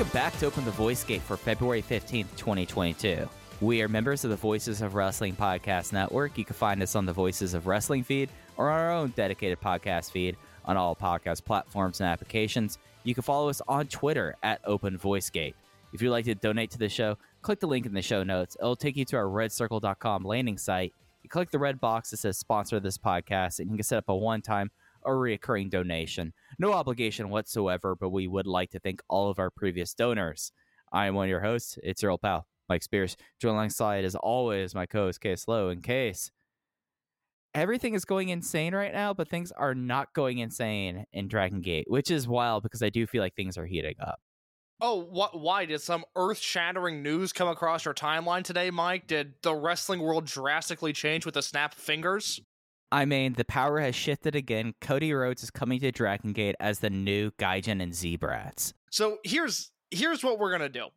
Welcome back to Open the Voice Gate for February 15th, 2022. We are members of the Voices of Wrestling Podcast Network. You can find us on the Voices of Wrestling feed or on our own dedicated podcast feed on all podcast platforms and applications. You can follow us on Twitter at Open Voice Gate. If you'd like to donate to the show, click the link in the show notes. It'll take you to our redcircle.com landing site. You click the red box that says sponsor this podcast, and you can set up a one time or reoccurring donation. No obligation whatsoever, but we would like to thank all of our previous donors. I am one of your hosts. It's your old pal, Mike Spears. Joined alongside, as always, my co host, Case Low. In case everything is going insane right now, but things are not going insane in Dragon Gate, which is wild because I do feel like things are heating up. Oh, what? Why did some earth-shattering news come across your timeline today, Mike? Did the wrestling world drastically change with the snap of fingers? I mean, the power has shifted again. Cody Rhodes is coming to Dragon Gate as the new Gaijin and Z-Brats. So here's here's what we're gonna do.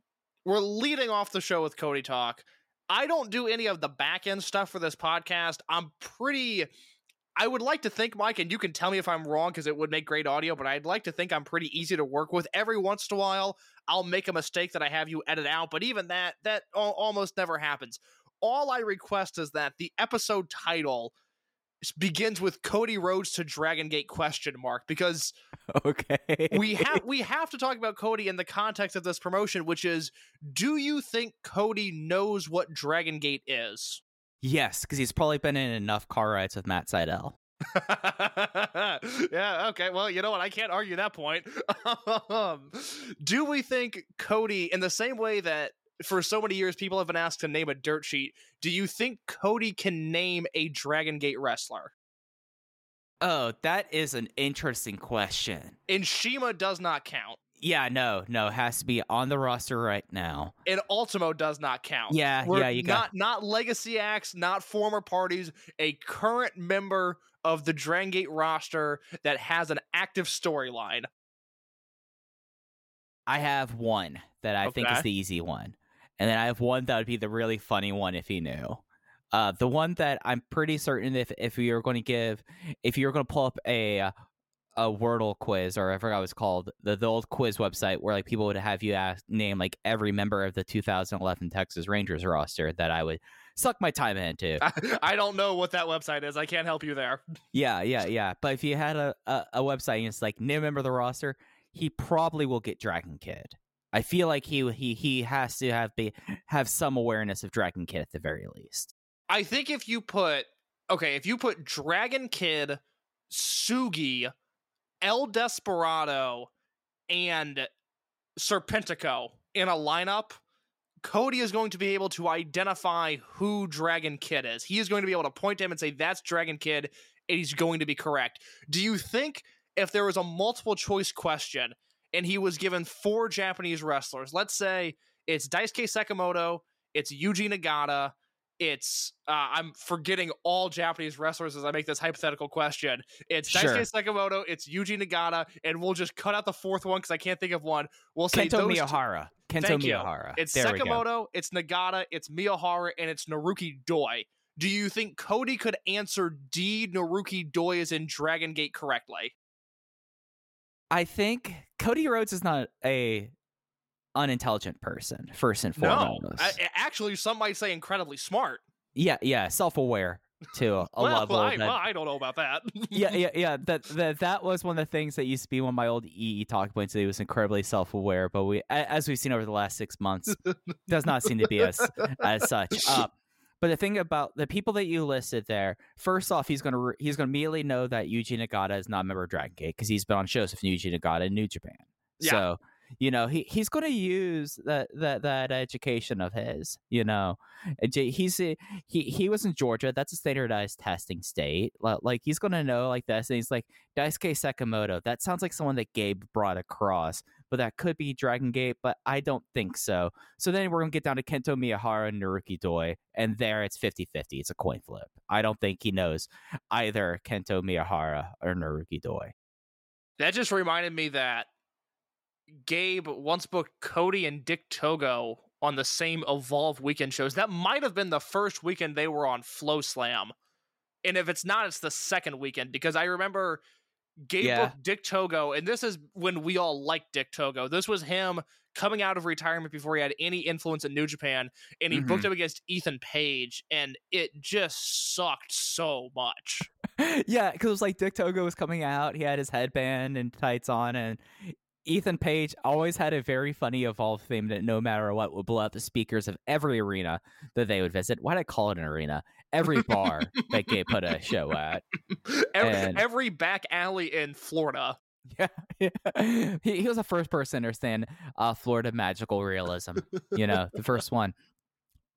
We're leading off the show with Cody talk. I don't do any of the back end stuff for this podcast. I'm pretty. I would like to think, Mike, and you can tell me if I'm wrong because it would make great audio, but I'd like to think I'm pretty easy to work with. Every once in a while, I'll make a mistake that I have you edit out, but even that, that almost never happens. All I request is that the episode title begins with Cody Rhodes to Dragon Gate question mark because Okay. we have we have to talk about Cody in the context of this promotion, which is do you think Cody knows what Dragon Gate is? Yes, because he's probably been in enough car rides with Matt Sydal. yeah, okay. Well, you know what? I can't argue that point. um, do we think Cody, in the same way that for so many years people have been asked to name a dirt sheet, do you think Cody can name a Dragon Gate wrestler? Oh, that is an interesting question. And Shima does not count. Yeah, no, no, has to be on the roster right now. And Ultimo does not count. Yeah, We're yeah, you got- not not legacy acts, not former parties, a current member of the Dragon Gate roster that has an active storyline. I have one that I think is the easy one. And then I have one that would be the really funny one if he knew. Uh, the one that I'm pretty certain if if you're going to give, if you're going to pull up a a Wordle quiz or I forgot what it's called, the, the old quiz website where like people would have you ask, name like every member of the 2011 Texas Rangers roster that I would suck my time into. I, I don't know what that website is. I can't help you there. Yeah, yeah, yeah. But if you had a, a, a website and it's like name member of the roster, he probably will get Dragon Kid. I feel like he he he has to have be have some awareness of Dragon Kid at the very least. I think if you put okay, if you put Dragon Kid, Sugi, El Desperado, and Serpentico in a lineup, Cody is going to be able to identify who Dragon Kid is. He is going to be able to point to him and say, That's Dragon Kid, and he's going to be correct. Do you think if there was a multiple choice question and he was given four Japanese wrestlers, let's say it's Daisuke Sekimoto, it's Yuji Nagata, It's uh, I'm forgetting all Japanese wrestlers as I make this hypothetical question. It's Sure. Daisuke Sekimoto, it's Yuji Nagata, and we'll just cut out the fourth one because I can't think of one. We'll say Kento two- Miyahara. Kento Thank you. Miyahara. It's there. Sekimoto, it's Nagata, it's Miyahara, and it's Naruki Doi. Do you think Cody could answer D Naruki Doi is in Dragon Gate correctly? I think Cody Rhodes is not a unintelligent person. First and foremost. I, I- actually, some might say incredibly smart. yeah, yeah, self-aware to a well, level. I, that- well, I don't know about that. yeah, yeah, yeah. That that that was one of the things that used to be one of my old EE talking points. That he was incredibly self-aware, but we, as we've seen over the last six months, does not seem to be as as such. Uh, but the thing about the people that you listed there, first off, he's gonna re- he's gonna immediately know that Yuji Nagata is not a member of Dragon Gate because he's been on shows with Yuji Nagata in New Japan. Yeah. So you know he he's gonna use that that that education of his. You know, he's he he was in Georgia. That's a standardized testing state. Like he's gonna know like this, and he's like Daisuke Sekimoto. That sounds like someone that Gabe brought across, but that could be Dragon Gate. But I don't think so. So then we're gonna get down to Kento Miyahara and Naruki Doi, and there it's 50-50. It's a coin flip. I don't think he knows either Kento Miyahara or Naruki Doi. that just reminded me that Gabe once booked Cody and Dick Togo on the same Evolve weekend shows. That might have been the first weekend they were on FloSlam. And if it's not, it's the second weekend because I remember Gabe Yeah. booked Dick Togo, and this is when we all liked Dick Togo. This was him coming out of retirement before he had any influence in New Japan, and he booked mm-hmm. him against Ethan Page, and it just sucked so much. yeah, because it was like Dick Togo was coming out. He had his headband and tights on, and Ethan Page always had a very funny Evolve theme that no matter what would blow out the speakers of every arena that they would visit. Why did I call it an arena? Every bar that Gabe put a show at. Every, And- every back alley in Florida. Yeah, yeah. He, he was the first person to understand uh, Florida magical realism. You know, the first one.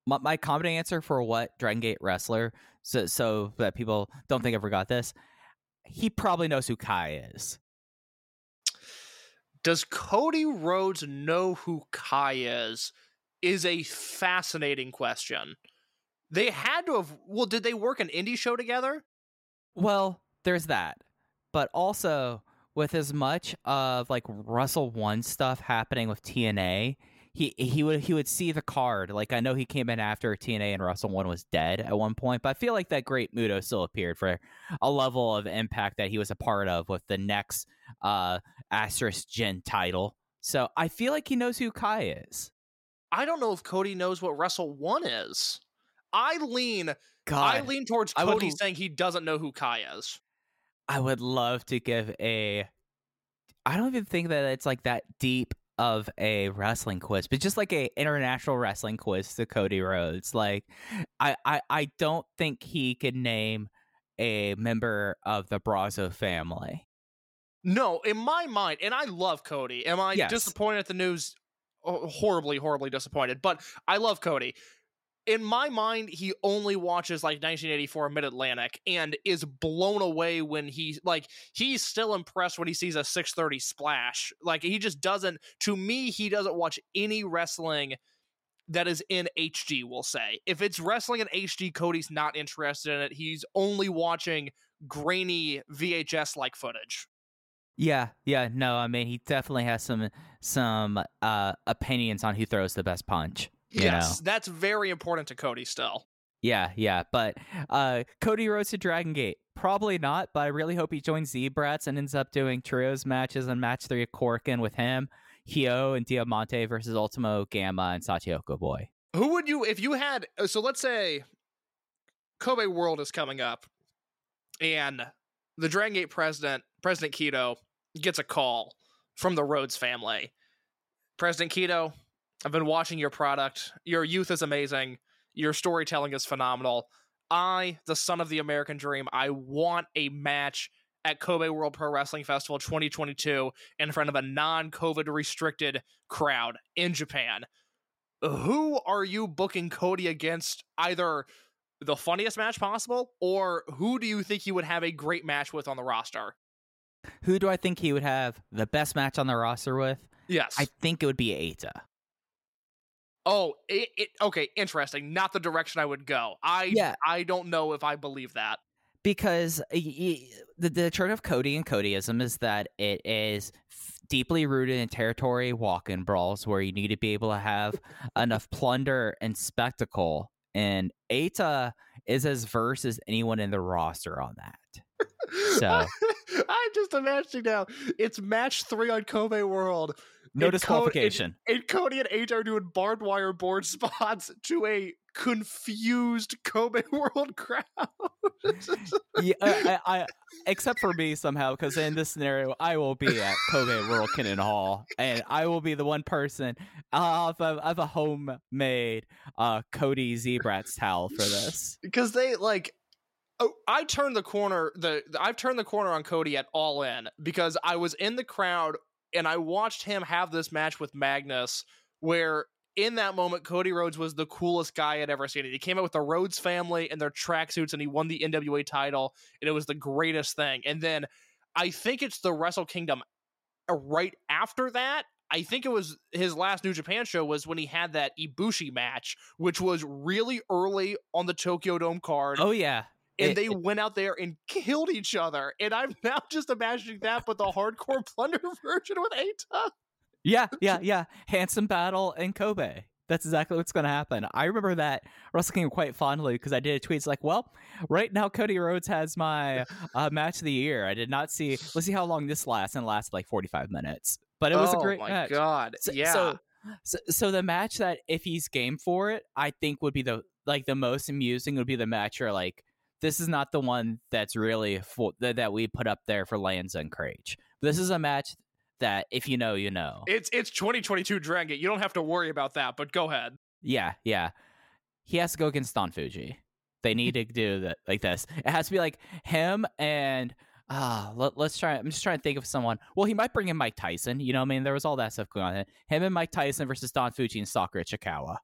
My, my common answer for what Dragon Gate wrestler, so so that people don't think I forgot this, he probably knows who Kai is. Does Cody Rhodes know who Kai is? Is a fascinating question. They had to have. Well, did they work an indie show together? Well, there's that, but also with as much of like Wrestle-1 stuff happening with TNA, he he would he would see the card. Like I know he came in after TNA and Wrestle-1 was dead at one point, but I feel like that Great Muta still appeared for a level of impact that he was a part of with the next uh asterisk Gen title. So I feel like he knows who Kai is. I don't know if Cody knows what Wrestle-1 is. I lean. God, I lean towards I would Cody l- saying he doesn't know who Kai is. I would love to give a. I don't even think that it's like that deep of a wrestling quiz, but just like a international wrestling quiz to Cody Rhodes. Like, I I, I don't think he could name a member of the Brazo family. No, in my mind, and I love Cody. Am I Yes. disappointed at the news? Oh, horribly, horribly disappointed. But I love Cody. In my mind, he only watches like 1984 Mid Atlantic and is blown away when he like he's still impressed when he sees a 630 splash. Like he just doesn't. To me, he doesn't watch any wrestling that is in HD. We'll say if it's wrestling in HD, Cody's not interested in it. He's only watching grainy VHS like footage. Yeah, yeah, no, I mean he definitely has some some uh opinions on who throws the best punch. Yes, know? that's very important to Cody still. Yeah, yeah, but uh, Cody Rhodes to Dragon Gate, probably not. But I really hope he joins Z-Brats and ends up doing trios matches and match three of Korakuen with him, Hio and Diamante versus Ultimo Gamma and Shachihoko Boy. Who would you if you had uh, so let's say Kobe World is coming up and the Dragon Gate president, President Keto, gets a call from the Rhodes family. President Keto, I've been watching your product. Your youth is amazing. Your storytelling is phenomenal. I, the son of the American dream, I want a match at Kobe World Pro Wrestling Festival 2022 in front of a non COVID restricted crowd in Japan. Who are you booking Cody against? Either the funniest match possible, or who do you think he would have a great match with on the roster? Who do I think he would have the best match on the roster with? Yes. I think it would be Eita. Oh, it, it, okay, interesting. Not the direction I would go. I Yeah. I don't know if I believe that. because the the turn of Cody and Codyism is that it is f- deeply rooted in territory walk-in brawls where you need to be able to have enough plunder and spectacle, and Eita is as versed as anyone in the roster on that. So I'm just imagining now. It's match three on Kobe World. No disqualification. And Cody and H are doing barbed wire board spots to a confused Kobe World crowd. yeah, I, I, I, except for me somehow, because in this scenario, I will be at Kobe World Kinen Hall, and I will be the one person. I'll have a, I have a homemade uh, Cody Z-Brats towel for this. because they like oh i turned the corner the i've turned the corner on cody at all in because i was in the crowd and i watched him have this match with magnus where in that moment cody rhodes was the coolest guy i'd ever seen. He came out with the rhodes family and their tracksuits and he won the nwa title and it was the greatest thing. And then i think it's the wrestle kingdom uh, right after that I think it was his last New Japan show was when he had that Ibushi match, which was really early on the Tokyo Dome card. Oh yeah, and It- they it- went out there and killed each other. And I'm now just imagining that, but the hardcore plunder version with Eita. yeah, yeah, yeah. Handsome battle in Kobe. That's exactly what's going to happen. I remember that Wrestle Kingdom quite fondly because I did a tweet. It's like, well, right now Cody Rhodes has my uh, match of the year. I did not see. Let's see how long this lasts, and it lasted like forty five minutes. But it was a oh great my match. god! So, yeah, So, so, so the match that if he's game for it, I think would be the like the most amusing would be the match where like this is not the one that's really that, that we put up there for Lands and Crage. This is a match that if you know, you know. it's it's 2022 Dragon. Gate. You don't have to worry about that. But go ahead. yeah, yeah. He has to go against Don Fuji. They need to do that like this. It has to be like him and ah, let, us try. I'm just trying to think of someone. Well, he might bring in Mike Tyson. You know, what I mean, there was all that stuff going on. Him and Mike Tyson versus Don Fuji and Stalker Ichikawa.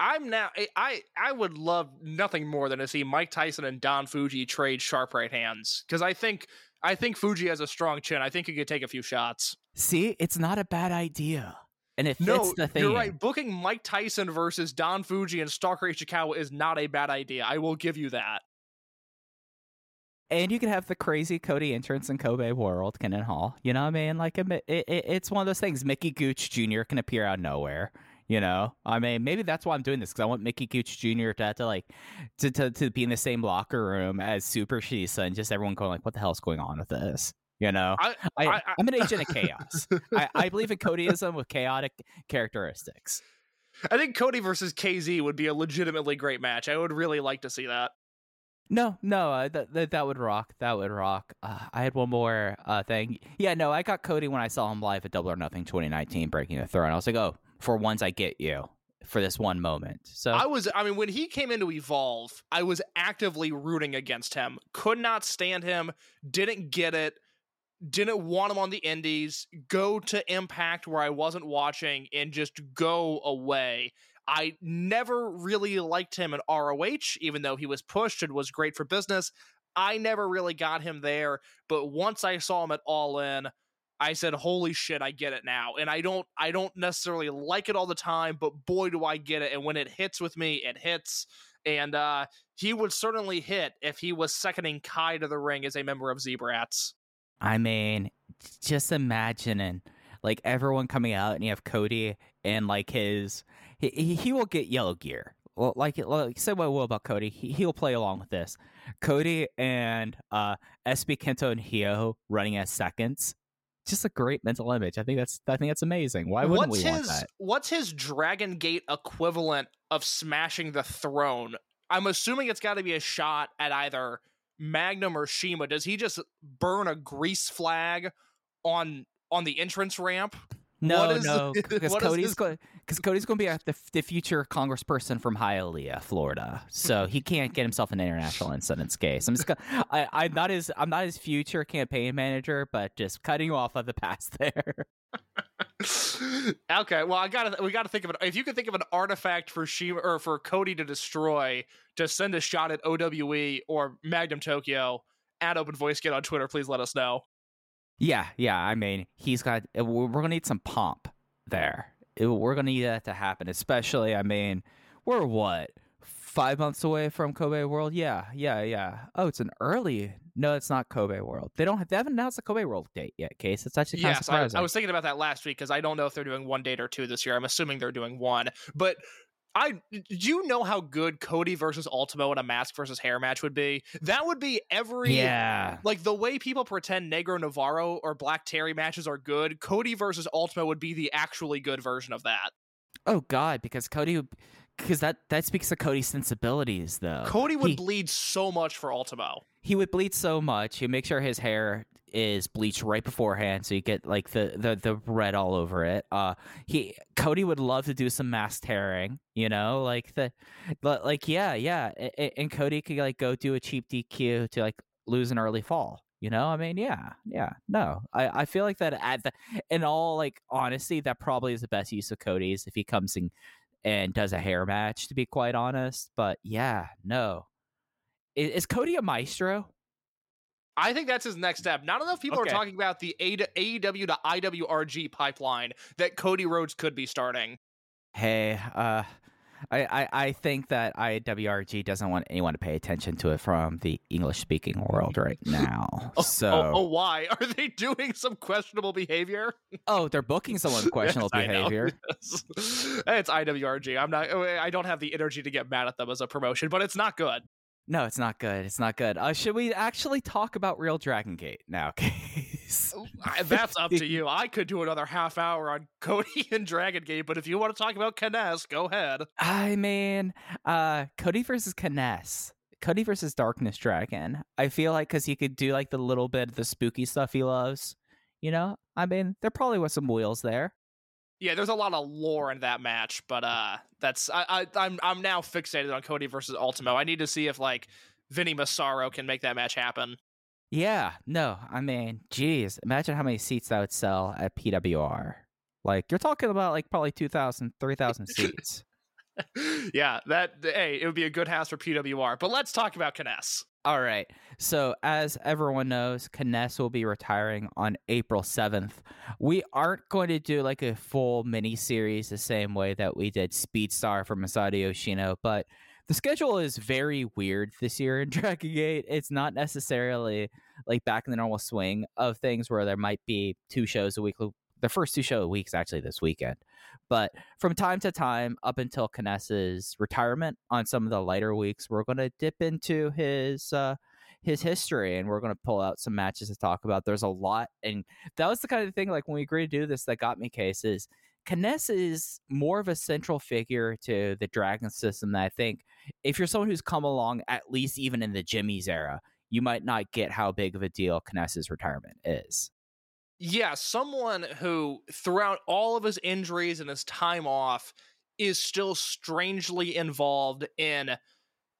I'm now. I- I I would love nothing more than to see Mike Tyson and Don Fuji trade sharp right hands because I think I think Fuji has a strong chin. I think he could take a few shots. See, it's not a bad idea, and it fits No, the thing. you're right. Booking Mike Tyson versus Don Fuji and Stalker Ichikawa is not a bad idea. I will give you that. And you can have the crazy Cody entrance in Kobe World, Kinen Hall. You know what I mean? Like, it, it, it's one of those things. Mickey Gooch Jr. can appear out of nowhere. You know, I mean, maybe that's why I'm doing this because I want Mickey Gooch Jr. to have to like to, to to be in the same locker room as Super Shisa and just everyone going like, "What the hell's going on with this?" You know, I, I, am an agent of chaos. I, I believe in Codyism with chaotic characteristics. I think Cody versus KZ would be a legitimately great match. I would really like to see that. No, no, uh, that, that that would rock. That would rock. Uh, I had one more uh, thing. Yeah, no, I got Cody when I saw him live at Double or Nothing 2019, breaking the throne. I was like, oh, for once I get you for this one moment. So I was, I mean, when he came into Evolve, I was actively rooting against him. Could not stand him. Didn't get it. Didn't want him on the Indies. Go to Impact where I wasn't watching and just go away. I never really liked him in ROH, even though he was pushed and was great for business. I never really got him there. But once I saw him at All In, I said, "Holy shit, I get it now." And I don't, I don't necessarily like it all the time, but boy, do I get it. And when it hits with me, it hits. And uh, he would certainly hit if he was seconding Kai to the ring as a member of Z-Brats. I mean, just imagining like everyone coming out and you have Cody and like his he he, will get yellow gear. Well, like, like say what I will about Cody, he, he'll play along with this. Cody and uh SB Kento and Hio running as seconds. Just a great mental image. I think that's I think that's amazing. Why wouldn't what's we his want that? What's his Dragon Gate equivalent of smashing the throne? I'm assuming it's got to be a shot at either Magnum or Shima. Does he just burn a grease flag on on the entrance ramp? No, is- no, because Cody's his- because Cody's going to be a, the, the future congressperson from Hialeah, Florida. So he can't get himself an international incidents case. I'm just gonna, I, I'm not his I'm not his future campaign manager, but just cutting you off of the past there. okay, well, I gotta we gotta think of it. If you could think of an artifact for Shima or for Cody to destroy to send a shot at OWE or Magnum Tokyo at Open Voice Gate on Twitter, please let us know. yeah, yeah. I mean, he's got. We're gonna need some pomp there. It, we're gonna need that to happen. Especially, I mean, we're what five months away from Kobe World? Yeah, yeah, yeah. Oh, it's an early. No, it's not Kobe World. They don't. Have, they haven't announced the Kobe World date yet. Case. It's actually kind Yes, of I, surprising. I was thinking about that last week because I don't know if they're doing one date or two this year. I'm assuming they're doing one. But I do you know how good Cody versus Ultimo in a mask versus hair match would be? That would be every yeah. like the way people pretend Negro Navarro or Black Terry matches are good. Cody versus Ultimo would be the actually good version of that. Oh God, because Cody, because that that speaks to Cody's sensibilities, though. Cody would He- bleed so much for Ultimo. he would bleed so much. He'd make sure his hair is bleached right beforehand, so you get like the, the the red all over it. Uh, he Cody would love to do some mass tearing, you know, like the, like yeah, yeah, a- a- and Cody could like go do a cheap DQ to like lose an early fall. You know, I mean, yeah, yeah, no, I, I feel like that at the, in all like honesty, that probably is the best use of Cody's if he comes in and does a hair match. To be quite honest, but yeah, no, is Cody a maestro? I think that's his next step. Not enough people Okay. are talking about the A AEW to IWRG pipeline that Cody Rhodes could be starting. Hey, uh, I, I, I think that IWRG doesn't want anyone to pay attention to it from the English speaking world right now. So, Oh, oh, why are they doing some questionable behavior? oh, they're booking someone questionable Yes, behavior. it's IWRG. I'm not. I don't have the energy to get mad at them as a promotion, but it's not good. No, it's not good. It's not good. Uh, should we actually talk about Real Dragon Gate now, Case? That's up to you. I could do another half hour on Cody and Dragon Gate, but if you want to talk about Kness, go ahead. I mean, uh, Cody versus Kness. Cody versus Darkness Dragon. I feel like because he could do like the little bit of the spooky stuff he loves. You know, I mean, there probably was some wheels there. Yeah, there's a lot of lore in that match, but uh, that's I, I I'm I'm now fixated on Cody versus Ultimo. I need to see if like Vinny Massaro can make that match happen. Yeah, no, I mean, geez, imagine how many seats that would sell at PWR. Like, you're talking about like probably 2,000, 3,000 seats. yeah, that hey, it would be a good house for PWR. But let's talk about Kness. All right. So, as everyone knows, Kness will be retiring on April 7th. We aren't going to do like a full mini series the same way that we did Speedstar for Masato Yoshino, but the schedule is very weird this year in Dragon Gate. It's not necessarily like back in the normal swing of things where there might be two shows a week. The first two show weeks actually this weekend. But from time to time, up until Kness's retirement on some of the lighter weeks, we're going to dip into his uh, his history and we're going to pull out some matches to talk about. There's a lot, and that was the kind of thing like when we agreed to do this that got me cases. Kness is more of a central figure to the Dragon system that I think if you're someone who's come along at least even in the Jimmyz era, you might not get how big of a deal Kness's retirement is. Yeah, someone who throughout all of his injuries and his time off is still strangely involved in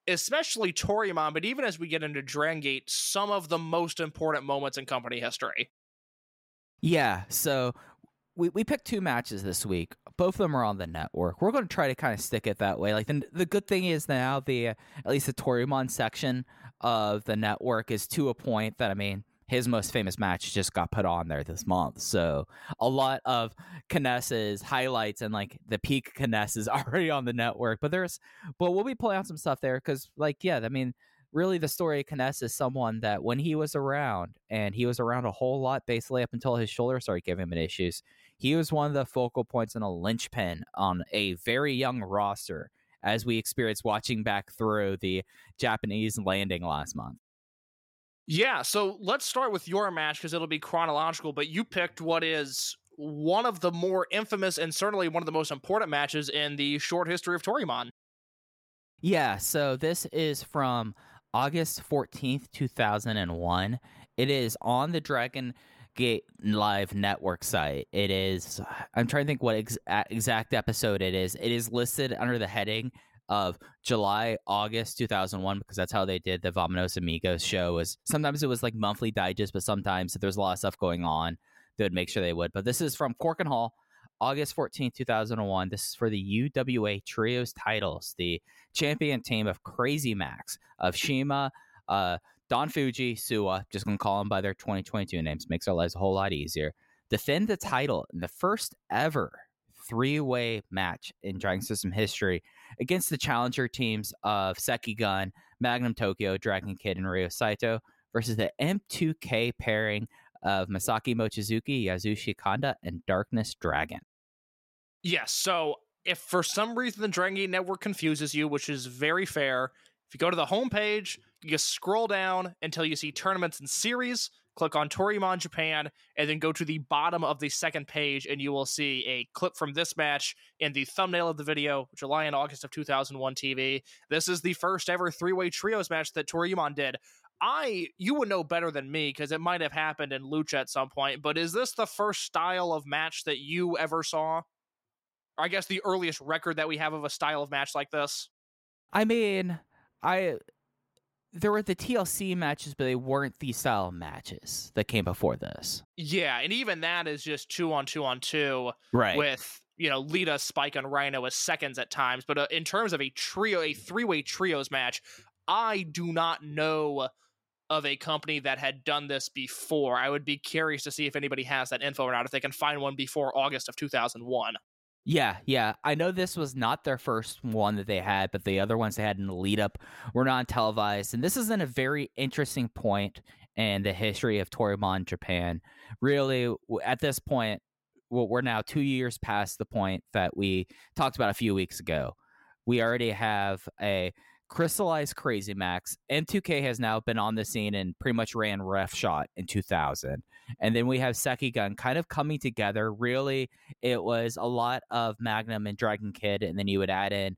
especially Toryumon, but even as we get into Drangate, some of the most important moments in company history. Yeah, so we, we picked two matches this week. Both of them are on the network. We're going to try to kind of stick it that way. Like the the good thing is now the at least the Toryumon section of the network is to a point that I mean his most famous match just got put on there this month. So a lot of Kness's highlights and like the peak Kness is already on the network. But there's but we'll be pulling out some stuff there because like yeah, I mean really the story of Kness is someone that when he was around and he was around a whole lot basically up until his shoulder started giving him issues. He was one of the focal points and a linchpin on a very young roster as we experienced watching back through the Japanese landing last month. Yeah, so let's start with your match because it'll be chronological, but you picked what is one of the more infamous and certainly one of the most important matches in the short history of Toryumon. Yeah, so this is from August 14th, 2001. It is on the Dragon Gate Live Network site. It is, I'm trying to think what ex- exact episode it is. It is listed under the heading of July, August 2001, because that's how they did the Vamanos Amigos show. Was sometimes it was like monthly digest, but sometimes if there's a lot of stuff going on, they would make sure they would. But this is from Korakuen Hall, August 14th, 2001. This is for the UWA Trios titles, the champion team of Crazy Max, of Shima, uh, Don Fuji, Suwa, just gonna call them by their 2022 names, makes our lives a whole lot easier. Defend the title in the first ever three way match in Dragon System history against the challenger teams of Seki Gun, Magnum Tokyo, Dragon Kid, and Ryo Saito versus the M2K pairing of Masaaki Mochizuki, Yasushi Kanda, and Darkness Dragon. Yes. So if for some reason the Dragon Gate Network confuses you, which is very fair, if you go to the homepage, you just scroll down until you see tournaments and series, click on Toryumon Japan, and then go to the bottom of the second page, and you will see a clip from this match in the thumbnail of the video, July and August of 2001 TV. This is the first ever three way trios match that Toryumon did. I, you would know better than me because it might have happened in Lucha at some point, but is this the first style of match that you ever saw? Or I guess the earliest record that we have of a style of match like this? I mean, I there were the TLC matches, but they weren't the style matches that came before this. Yeah, and even that is just two on two on two, Right. With you know Lita, Spike, and Rhino as seconds at times. But uh, in terms of a trio, a three way trios match, I do not know of a company that had done this before. I would be curious to see if anybody has that info or not. If they can find one before August of two thousand one. Yeah, yeah. I know this was not their first one that they had, but the other ones they had in the lead up were non televised. And this is in a very interesting point in the history of Toryumon Japan. Really, at this point, we're now two years past the point that we talked about a few weeks ago. We already have a crystallized Crazy Max. M2K has now been on the scene and pretty much ran Ref Shot in 2000. And then we have Seki Gun kind of coming together. Really, it was a lot of Magnum and Dragon Kid, and then you would add in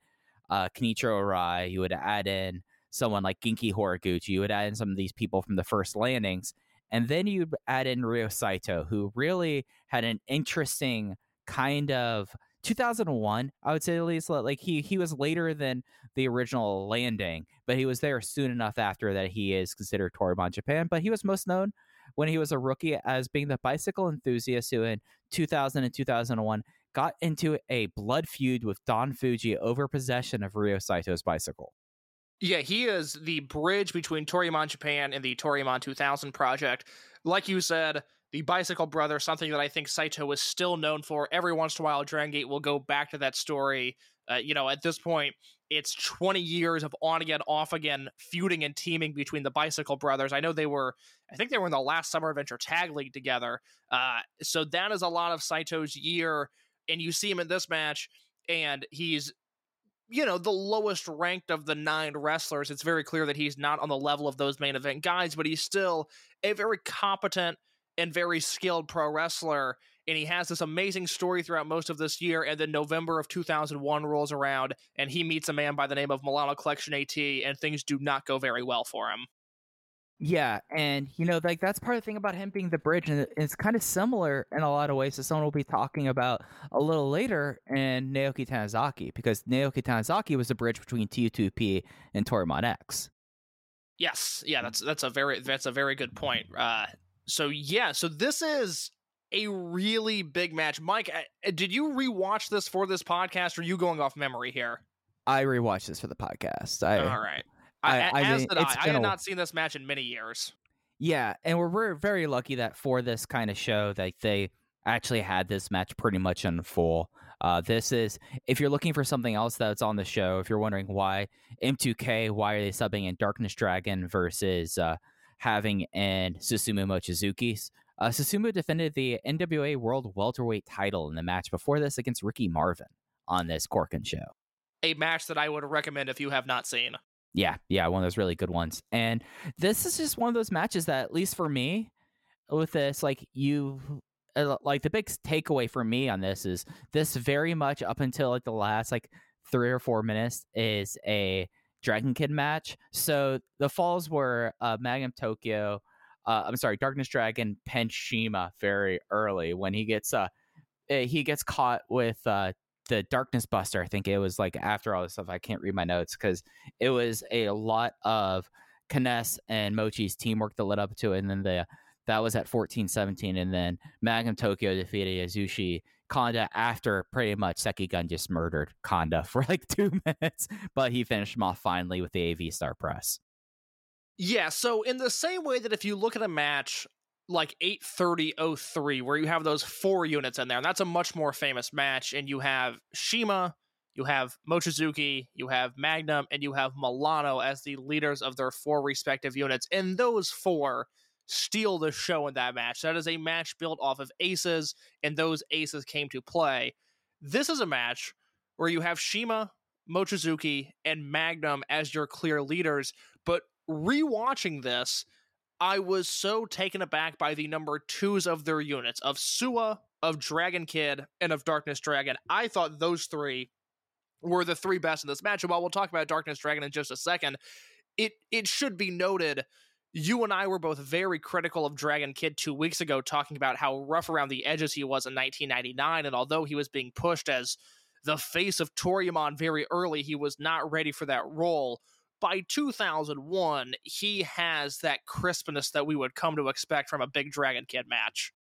uh, Kenichiro Arai, you would add in someone like Genki Horiguchi, you would add in some of these people from the first landings, and then you'd add in Ryo Saito, who really had an interesting kind of 2001, I would say at least. Like he he was later than the original landing, but he was there soon enough after that he is considered Toryumon Japan. But he was most known when he was a rookie as being the bicycle enthusiast who in 2000 and 2001 got into a blood feud with Don Fuji over possession of Ryo Saito's bicycle. Yeah, he is the bridge between Toryumon Japan and the Toryumon 2000 project. Like you said, the Bicycle Brother, something that I think Saito is still known for. Every once in a while, Dragon Gate will go back to that story. Uh, you know, at this point, it's 20 years of on again, off again feuding and teaming between the Bicycle Brothers. I know they were, I think they were in the last Summer Adventure Tag League together. Uh, so that is a lot of Saito's year. And you see him in this match, and he's you know, the lowest ranked of the nine wrestlers. It's very clear that he's not on the level of those main event guys, but he's still a very competent and very skilled pro wrestler. And he has this amazing story throughout most of this year. And then November of 2001 rolls around, and he meets a man by the name of Milano Collection AT, and things do not go very well for him. Yeah, and you know, like that's part of the thing about him being the bridge, and it's kind of similar in a lot of ways to someone we'll be talking about a little later in Naoki Tanizaki, because Naoki Tanizaki was the bridge between T2P and Toryumon X. Yes, yeah, that's that's a very that's a very good point. Uh, so yeah, so this is a really big match. Mike, uh, did you rewatch this for this podcast, or are you going off memory here? I rewatched this for the podcast. I, All right. I- I, I as mean, did I. I had a- not seen this match in many years. Yeah, and we're, we're very lucky that for this kind of show that they actually had this match pretty much in full. Uh, this is if you're looking for something else that's on the show, if you're wondering why M2K, why are they subbing in Darkness Dragon versus uh, having in Susumu Mochizuki? Uh, Susumu defended the NWA World Welterweight title in the match before this against Ricky Marvin on this Korakuen show. A match that I would recommend if you have not seen. Yeah, yeah, one of those really good ones. And this is just one of those matches that, at least for me, with this, like you, uh, like the big takeaway for me on this is this very much up until like the last like three or four minutes is a Dragon Kid match. So the falls were uh, Magnum Tokyo. Uh, I'm sorry, Darkness Dragon Penshima very early when he gets uh eh, he gets caught with uh the Darkness Buster. I think it was like after all this stuff. I can't read my notes because it was a lot of Kness and Mochi's teamwork that led up to it. And then the that was at 14 17. And then Magnum Tokyo defeated Yasushi Kanda after pretty much Seki Gun just murdered Kanda for like two minutes. But he finished him off finally with the AV Star Press. Yeah, so in the same way that if you look at a match like 83003 where you have those four units in there and that's a much more famous match and you have Shima you have Mochizuki, you have Magnum, and you have Milano as the leaders of their four respective units. And those four steal the show in that match. That is a match built off of aces, and those aces came to play. This is a match where you have Shima, Mochizuki, and Magnum as your clear leaders. But rewatching this, I was so taken aback by the number twos of their units of Suwa, of Dragon Kid, and of Darkness Dragon. I thought those three were the three best in this match. And while we'll talk about Darkness Dragon in just a second, it it should be noted you and I were both very critical of Dragon Kid two weeks ago, talking about how rough around the edges he was in 1999. And although he was being pushed as the face of Toryumon very early, he was not ready for that role. By 2001, he has that crispness that we would come to expect from a big Dragon Kid match.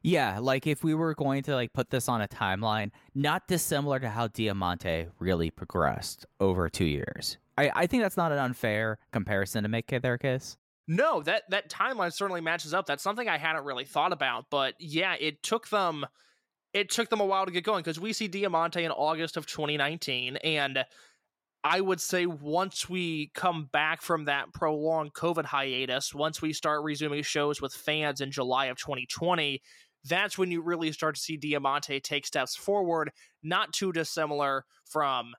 Yeah, like if we were going to like put this on a timeline, not dissimilar to how Diamante really progressed over two years. I, I think that's not an unfair comparison to make there, Kiss. No, that that timeline certainly matches up. That's something I hadn't really thought about, but yeah, it took them it took them a while to get going because we see Diamante in August of 2019 and I would say once we come back from that prolonged COVID hiatus, once we start resuming shows with fans in July of 2020, that's when you really start to see Diamante take steps forward, not too dissimilar from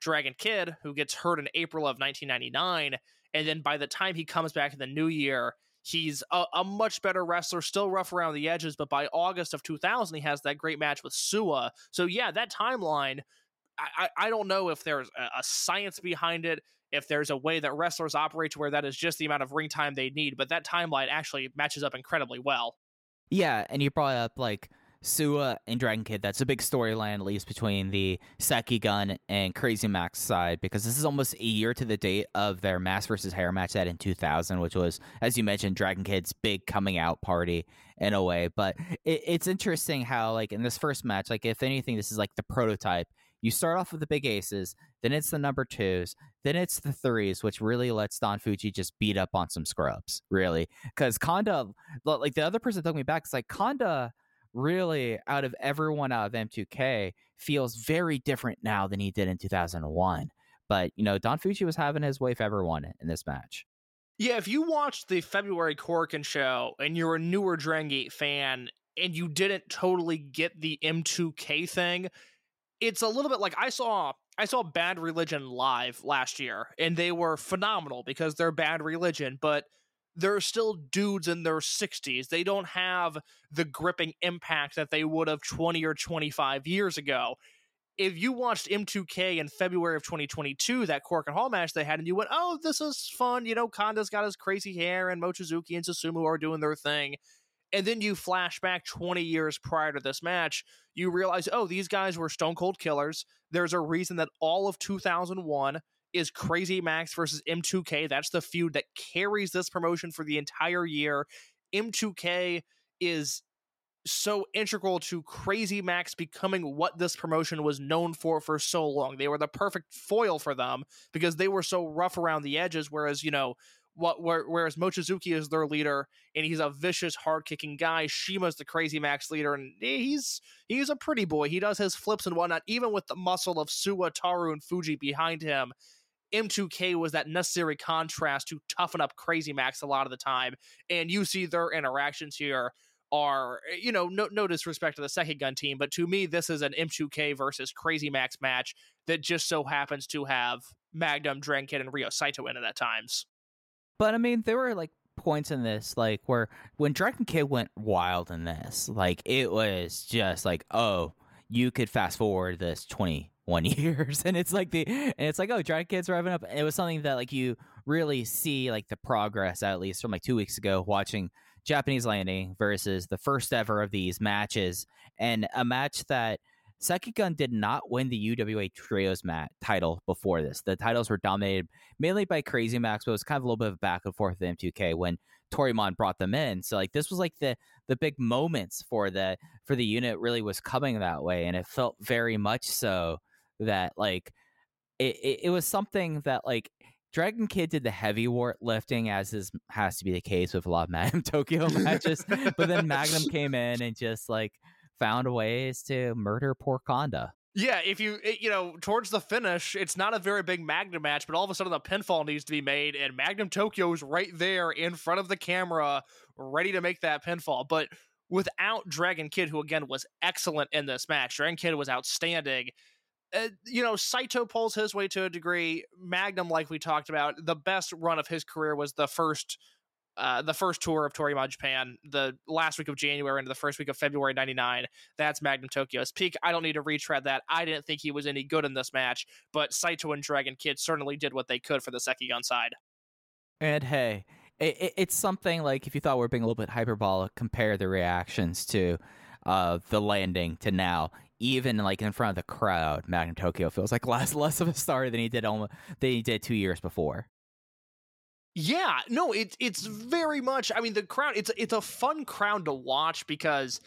Dragon Kid, who gets hurt in April of 1999. And then by the time he comes back in the new year, he's a, a, much better wrestler, still rough around the edges. But by August of 2000, he has that great match with Suwa. So, yeah, that timeline, I, I, I don't know if there's a, a science behind it, if there's a way that wrestlers operate to where that is just the amount of ring time they need, but that timeline actually matches up incredibly well. Yeah, and you brought up like Suwa and Dragon Kid. That's a big storyline, at least between the Seki Gun and Crazy Max side, because this is almost a year to the date of their Mask versus Hair match that in 2000, which was, as you mentioned, Dragon Kid's big coming out party in a way. But it, it's interesting how, like, in this first match, like, if anything, this is like the prototype you start off with the big aces, then it's the number twos, then it's the threes, which really lets Don Fuji just beat up on some scrubs, really. Because Kanda, like the other person took me back, it's like Kanda really, out of everyone out of M2K, feels very different now than he did in 2001. But, you know, Don Fuji was having his way for everyone in this match. Yeah, if you watched the February Korakuen show and you're a newer Dragon Gate fan and you didn't totally get the M2K thing, it's a little bit like I saw I saw Bad Religion live last year, and they were phenomenal because they're Bad Religion, but they're still dudes in their 60s. They don't have the gripping impact that they would have 20 or 25 years ago. If you watched M2K in February of 2022, that Korakuen Hall match they had, and you went, oh, this is fun. You know, Kanda's got his crazy hair, and Mochizuki and Susumu are doing their thing and then you flash back 20 years prior to this match, you realize, oh, these guys were stone cold killers. There's a reason that all of 2001 is Crazy Max versus M2K. That's the feud that carries this promotion for the entire year. M2K is so integral to Crazy Max becoming what this promotion was known for for so long. They were the perfect foil for them because they were so rough around the edges. Whereas, you know, what whereas Mochizuki is their leader and he's a vicious hard kicking guy Shima's the crazy max leader and he's he's a pretty boy he does his flips and whatnot even with the muscle of Suwa Taru and Fuji behind him M2K was that necessary contrast to toughen up Crazy Max a lot of the time and you see their interactions here are eh, you know no no disrespect to the second gun team but to me this is an M2K versus Crazy Max match that just so happens to have Magnum, Dragon and Ryo Saito in it at times. But I mean, there were like points in this, like where when Dragon Kid went wild in this, like it was just like, oh, you could fast forward this twenty one years, and it's like the, and it's like, oh, Dragon Kid's revving up. It was something that like you really see like the progress at least from like two weeks ago watching Japanese Landing versus the first ever of these matches, and a match that Gun did not win the UWA Trios mat title before this. The titles were dominated mainly by Crazy Max, but it was kind of a little bit of back and forth with M2K when Toryumon brought them in. So like this was like the the big moments for the for the unit really was coming that way, and it felt very much so that like it, it, it was something that like Dragon Kid did the heavy war lifting, as is has to be the case with a lot of Magnum Tokyo matches. but then Magnum came in and just like found ways to murder poor Kanda. Yeah, if you it, you know towards the finish, it's not a very big Magnum match, but all of a sudden the pinfall needs to be made, and Magnum Tokyo's right there in front of the camera, ready to make that pinfall. But without Dragon Kid, who again was excellent in this match, Dragon Kid was outstanding. Uh, you know, Saito pulls his way to a degree. Magnum, like we talked about, the best run of his career was the first uh, the first tour of Toryumon Japan, the last week of January into the first week of February 99. That's Magnum Tokyo's peak. I don't need to retread that. I didn't think he was any good in this match, but Saito and Dragon Kid certainly did what they could for the Sekigun side. And hey, it, it, it's something like if you thought we are being a little bit hyperbolic, compare the reactions to uh, the landing to now. Even like in front of the crowd, Magnum Tokyo feels like less less of a star than he did almost than he did two years before. Yeah, no, it's it's very much. I mean, the crowd. It's it's a fun crowd to watch because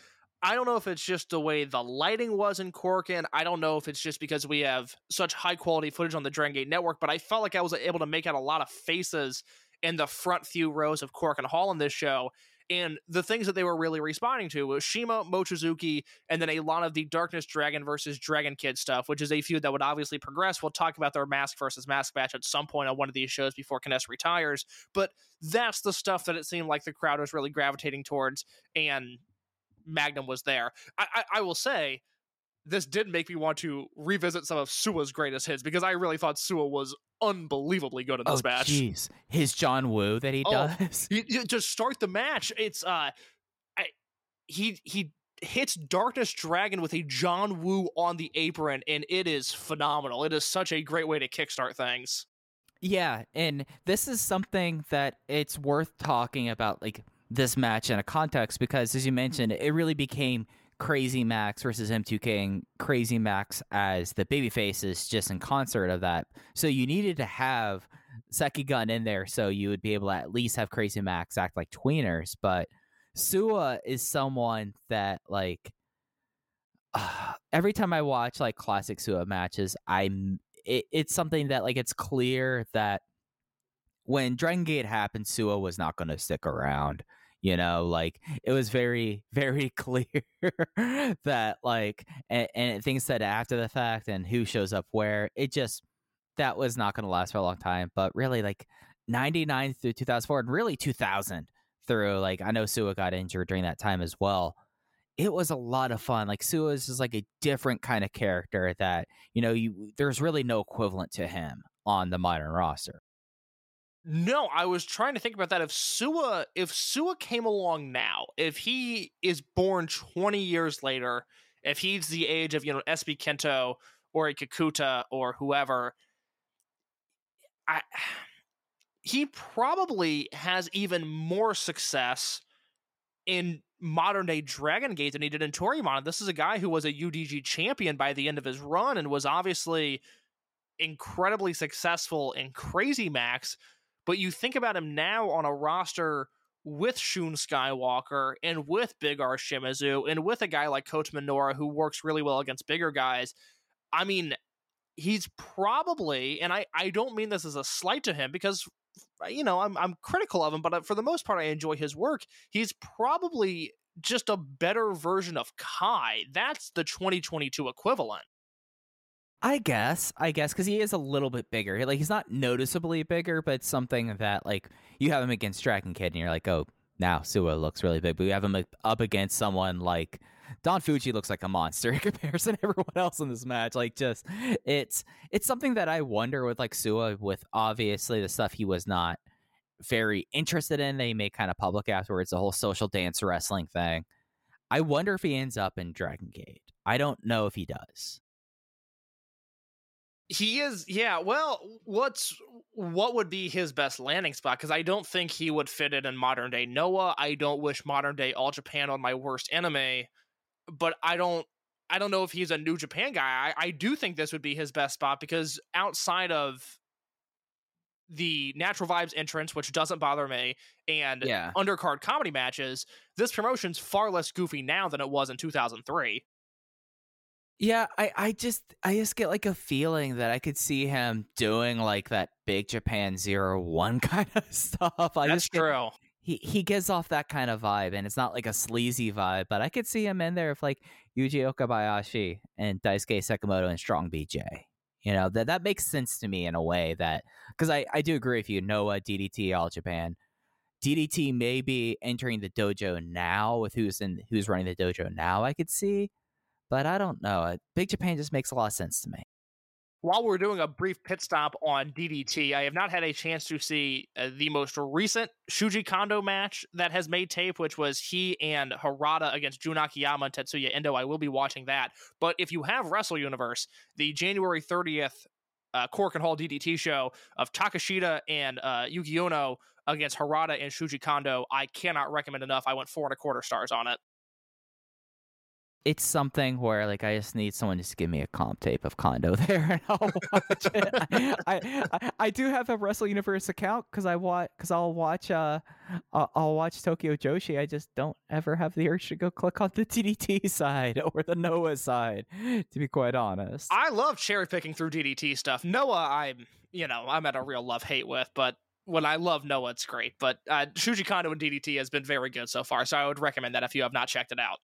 I don't know if it's just the way the lighting was in Korakuen. I don't know if it's just because we have such high quality footage on the Dragon Gate network, but I felt like I was able to make out a lot of faces in the front few rows of Korakuen Hall in this show. And the things that they were really responding to was Shima, Mochizuki, and then a lot of the Darkness Dragon versus Dragon Kid stuff, which is a feud that would obviously progress. We'll talk about their mask versus mask match at some point on one of these shows before K-ness retires. But that's the stuff that it seemed like the crowd was really gravitating towards, and Magnum was there. I, I, I will say, this did make me want to revisit some of Suwa's greatest hits because I really thought Sua was unbelievably good in this oh, match. Jeez, his John Woo that he oh, does. He, just start the match. It's uh, I, he he hits Darkness Dragon with a John Woo on the apron, and it is phenomenal. It is such a great way to kickstart things. Yeah, and this is something that it's worth talking about, like this match in a context, because as you mentioned, it really became Crazy Max versus M2K and Crazy Max as the baby faces just in concert of that. So you needed to have Sekigun in there so you would be able to at least have Crazy Max act like tweeners. But Suwa is someone that like uh, every time I watch like classic Suwa matches, I'm it, it's something that like it's clear that when Dragon Gate happened, Suwa was not going to stick around you know like it was very very clear that like and, and things said after the fact and who shows up where it just that was not going to last for a long time but really like 99 through 2004 and really 2000 through like i know Suwa got injured during that time as well. It was a lot of fun like Suwa is just like a different kind of character that you know you there's really no equivalent to him on the modern roster no, I was trying to think about that. If Suwa, if Suwa came along now, if he is born twenty years later, if he's the age of you know SB Kento or a Kakuta or whoever, I he probably has even more success in modern day Dragon Gate than he did in Toryumon. This is a guy who was a UDG champion by the end of his run and was obviously incredibly successful in Crazy Max but you think about him now on a roster with Shun Skywalker and with Big R Shimizu and with a guy like Kota Minoura who works really well against bigger guys. I mean, he's probably, and I, I don't mean this as a slight to him because you know I'm I'm critical of him, but uh, for the most part I enjoy his work. He's probably just a better version of Kai. That's the 2022 equivalent. I guess, I guess, because he is a little bit bigger. Like he's not noticeably bigger, but something that like you have him against Dragon Kid, and you're like, oh, now Suwa looks really big. But you have him up against someone like Don Fuji looks like a monster in comparison to everyone else in this match. Like, just it's it's something that I wonder with like Suwa, with obviously the stuff he was not very interested in. They made kind of public afterwards, the whole social dance wrestling thing. I wonder if he ends up in Dragon Gate. I don't know if he does. He is, yeah. Well, what's what would be his best landing spot? Because I don't think he would fit it in modern day Noah. I don't wish modern day All Japan on my worst anime, but I don't. I don't know if he's a New Japan guy. I, I do think this would be his best spot because outside of the natural vibes entrance, which doesn't bother me, and yeah. undercard comedy matches, this promotion's far less goofy now than it was in 2003. Yeah, I, I just I just get like a feeling that I could see him doing like that big Japan zero one kind of stuff. I That's just get- true. he he gives off that kind of vibe, and it's not like a sleazy vibe, but I could see him in there with like Yuji Okabayashi and Daisuke Sekimoto and Strong BJ. You know that that makes sense to me in a way that because I I do agree with you. Noah DDT All Japan. DDT may be entering the dojo now with who's in who's running the dojo now. I could see, but I don't know. Uh, Big Japan just makes a lot of sense to me. While we're doing a brief pit stop on DDT, I have not had a chance to see uh, the most recent Shuji Kondo match that has made tape, which was he and Harada against Jun Akiyama and Tetsuya Endo. I will be watching that. But if you have Wrestle Universe, the January 30th uh, Korakuen Hall DDT show of Takeshita and uh, Yuki Ueno against Harada and Shuji Kondo, I cannot recommend enough. I went four and a quarter stars on it. It's something where like I just need someone just to give me a comp tape of Kondo there and I'll watch it. I, I I do have a Wrestle Universe account because I watch because I'll watch uh I'll, I'll watch Tokyo Joshi. I just don't ever have the urge to go click on the DDT side or the Noah side. To be quite honest, I love cherry picking through DDT stuff. Noah, I'm you know I'm at a real love hate with, but when I love Noah, it's great. But uh, Shuji Kondo and DDT has been very good so far, so I would recommend that if you have not checked it out.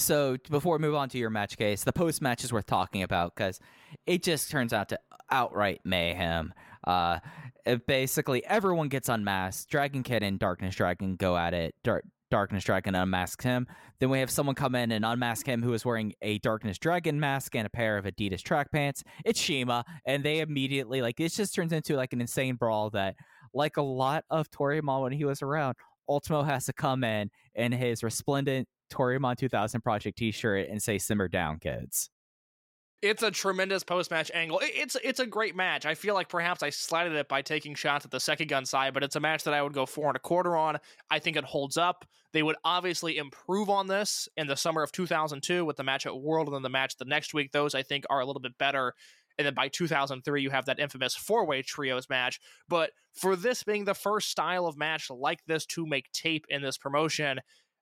So before we move on to your match case, the post match is worth talking about because it just turns out to outright mayhem. Uh, it basically, everyone gets unmasked. Dragon Kid and Darkness Dragon go at it. Dar- Darkness Dragon unmasks him. Then we have someone come in and unmask him who is wearing a Darkness Dragon mask and a pair of Adidas track pants. It's Shima, and they immediately like it just turns into like an insane brawl that, like a lot of Toryumon when he was around, Ultimo has to come in in his resplendent Toryumon 2000 Project T-shirt and say "Simmer down, kids." It's a tremendous post match angle. It's it's a great match. I feel like perhaps I slighted it by taking shots at the Sekigun side, but it's a match that I would go four and a quarter on. I think it holds up. They would obviously improve on this in the summer of 2002 with the match at World and then the match the next week. Those I think are a little bit better. And then by 2003, you have that infamous four way trios match. But for this being the first style of match like this to make tape in this promotion,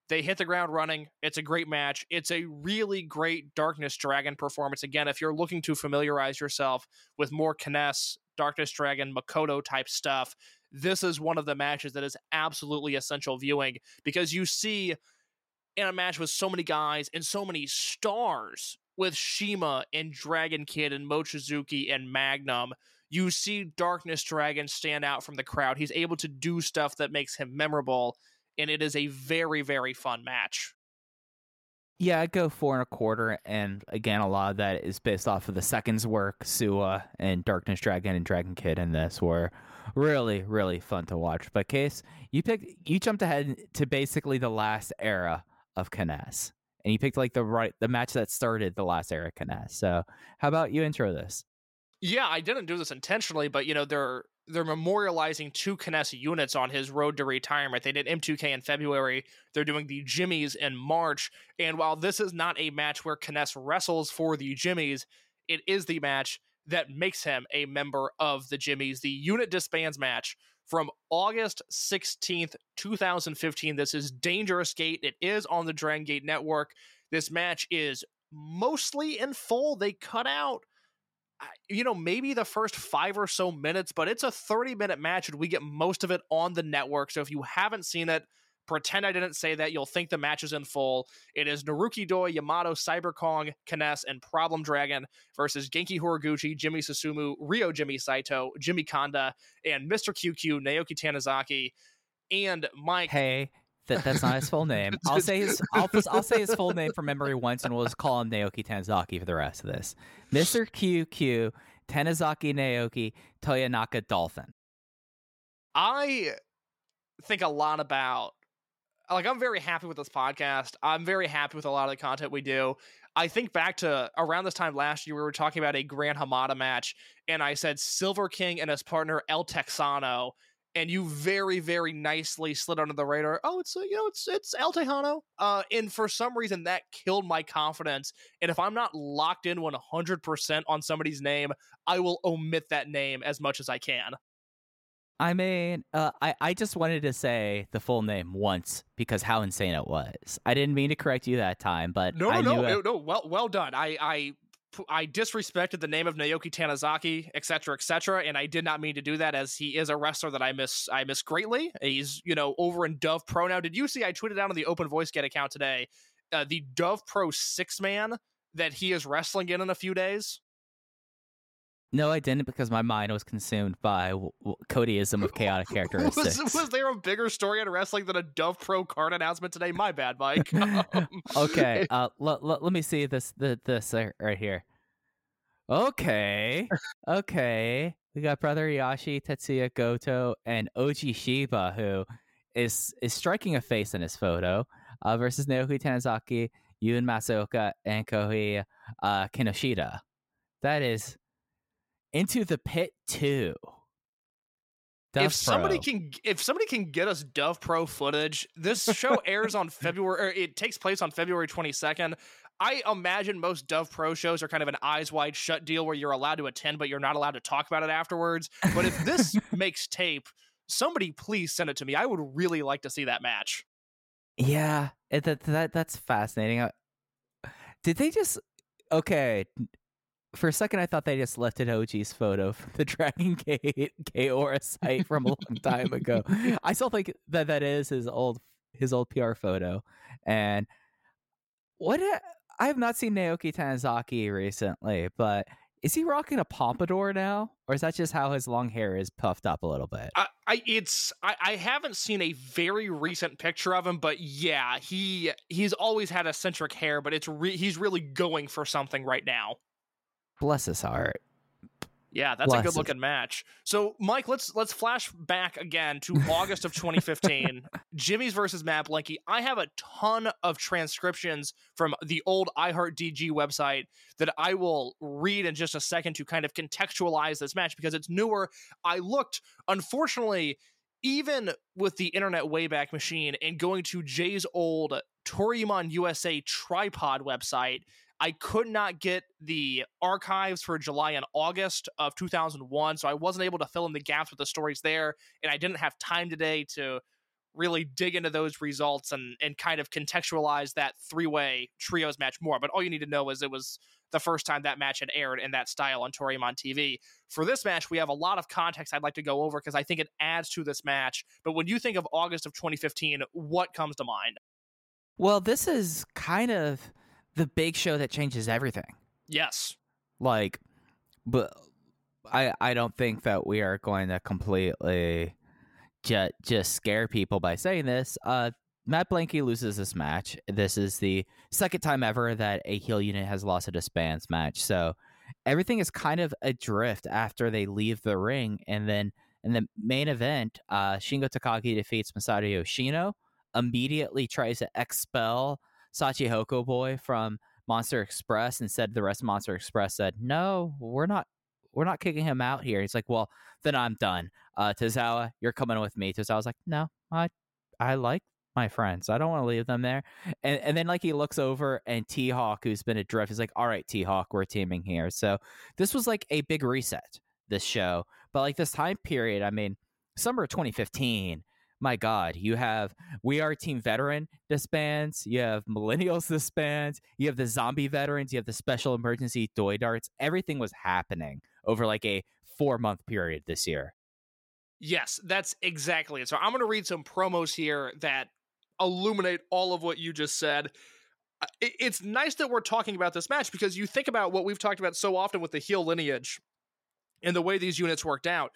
they hit the ground running. It's a great match. It's a really great Darkness Dragon performance. Again, if you're looking to familiarize yourself with more K-ness, Darkness Dragon, Makoto type stuff, this is one of the matches that is absolutely essential viewing because you see in a match with so many guys and so many stars with Shima and Dragon Kid and Mochizuki and Magnum. You see Darkness Dragon stand out from the crowd. He's able to do stuff that makes him memorable and it is a very very fun match. Yeah, I'd go four and a quarter, and again, a lot of that is based off of the seconds work. Suwa and Darkness Dragon and Dragon Kid in this were really, really fun to watch. But Case, you picked, you jumped ahead to basically the last era of K-ness, and you picked like the right, the match that started the last era of K-ness. So, how about you intro this? Yeah, I didn't do this intentionally, but you know they're they're memorializing two K-ness units on his road to retirement. They did M2K in February. They're doing the Jimmyz in March. And while this is not a match where K-ness wrestles for the Jimmyz, it is the match that makes him a member of the Jimmyz. The unit disbands match from August 16th, 2015. This is Dangerous Gate. It is on the Dragon Gate Network. This match is mostly in full. They cut out you know, maybe the first five or so minutes, but it's a 30 minute match and we get most of it on the network. So if you haven't seen it, pretend I didn't say that. You'll think the match is in full. It is Naruki Doi, Yamato, Cyber Kong, K-ness, and Problem Dragon versus Genki Horiguchi, Jimmy Susumu, Ryo Jimmy Saito, Jimmy Kanda, and Mr. QQ, Naoki Tanizaki. And Mike, Hey, that, that's not his full name. I'll say his I'll, I'll say his full name from memory once, and we'll just call him Naoki Tanizaki for the rest of this. Mister QQ Tanizaki Naoki Toyonaka Dolphin. I think a lot about like I'm very happy with this podcast. I'm very happy with a lot of the content we do. I think back to around this time last year we were talking about a Gran Hamada match and I said Silver King and his partner El Texano and you very very nicely slid under the radar. Oh, it's uh, you know it's it's El Tejano. Uh and for some reason that killed my confidence. And if I'm not locked in 100% on somebody's name, I will omit that name as much as I can. I mean, uh, I I just wanted to say the full name once because how insane it was. I didn't mean to correct you that time, but No, I no, no, it- no. Well, well done. I, I, I disrespected the name of Naoki Tanizaki, et cetera, et cetera, and I did not mean to do that, as he is a wrestler that I miss, I miss greatly. He's, you know, over in Dove Pro now. Did you see? I tweeted out on the Open Voice Gate account today, uh, the Dove Pro six man that he is wrestling in in a few days. No, I didn't because my mind was consumed by w- w- Codyism of chaotic characteristics. Was, was there a bigger story in wrestling than a Dove Pro card announcement today? My bad, Mike. Um, okay, uh, l- l- let me see this the, this right here. Okay, okay, we got Brother Yashi, Tetsuya Goto, and Oji Shiba, who is is striking a face in his photo, uh, versus Naoki Tanizaki, Yun Masaoka, and Kohei uh, Kinoshita. That is into the pit two. Dove if somebody Pro. can if somebody can get us Dove Pro footage, this show airs on February or it takes place on February 22nd. I imagine most Dove Pro shows are kind of an eyes wide shut deal where you're allowed to attend but you're not allowed to talk about it afterwards. But if this makes tape, somebody please send it to me. I would really like to see that match. Yeah, that that that's fascinating. Uh, Did they just okay? For a second, I thought they just lifted OG's photo from the Dragon Gate Gaora site from a long time ago. I still think that that is his old his old PR photo. And what a- I have not seen Naoki Tanizaki recently, but is he rocking a pompadour now, or is that just how his long hair is puffed up a little bit? I, I it's I, I haven't seen a very recent picture of him, but yeah, he he's always had eccentric hair, but it's re- he's really going for something right now. Bless his heart. Yeah, that's a good looking match. So, Mike, let's let's flash back again to August of 2015. Jimmy's versus Mad Blankey. I have a ton of transcriptions from the old iHeartDG website that I will read in just a second to kind of contextualize this match because it's newer. I looked, unfortunately, even with the internet wayback machine and going to Jay's old Toryumon USA tripod website, I could not get the archives for July and August of 2001, so I wasn't able to fill in the gaps with the stories there, and I didn't have time today to really dig into those results and and kind of contextualize that three-way trios match more. But all you need to know is it was the first time that match had aired in that style on Toryumon TV. For this match, we have a lot of context I'd like to go over because I think it adds to this match. But when you think of August of 2015, what comes to mind? Well, this is kind of the big show that changes everything. Yes. Like, but I I don't think that we are going to completely just just scare people by saying this. Uh, Mad Blankey loses this match. This is the second time ever that a heel unit has lost a disbands match. So everything is kind of adrift after they leave the ring, and then in the main event, uh, Shingo Takagi defeats Masato Yoshino. Immediately tries to expel Shachihoko Boy from Monster Express. Instead, the rest of Monster Express said, "No, we're not. We're not kicking him out here." He's like, "Well, then I'm done." Uh, Tozawa, you're coming with me. Tozawa's like, "No, I, I like my friends. I don't want to leave them there." And and then like he looks over and T Hawk, who's been adrift, is like, "All right, T Hawk, we're teaming here." So this was like a big reset. This show, but like this time period, I mean, summer of 2015 my God, you have We Are Team Veteran disbands, you have Millennials disbands, you have the zombie veterans, you have the special emergency Doi darts. Everything was happening over like a four month period this year. Yes, that's exactly it. So I'm going to read some promos here that illuminate all of what you just said. Uh, It's nice that we're talking about this match because you think about what we've talked about so often with the heel lineage and the way these units worked out.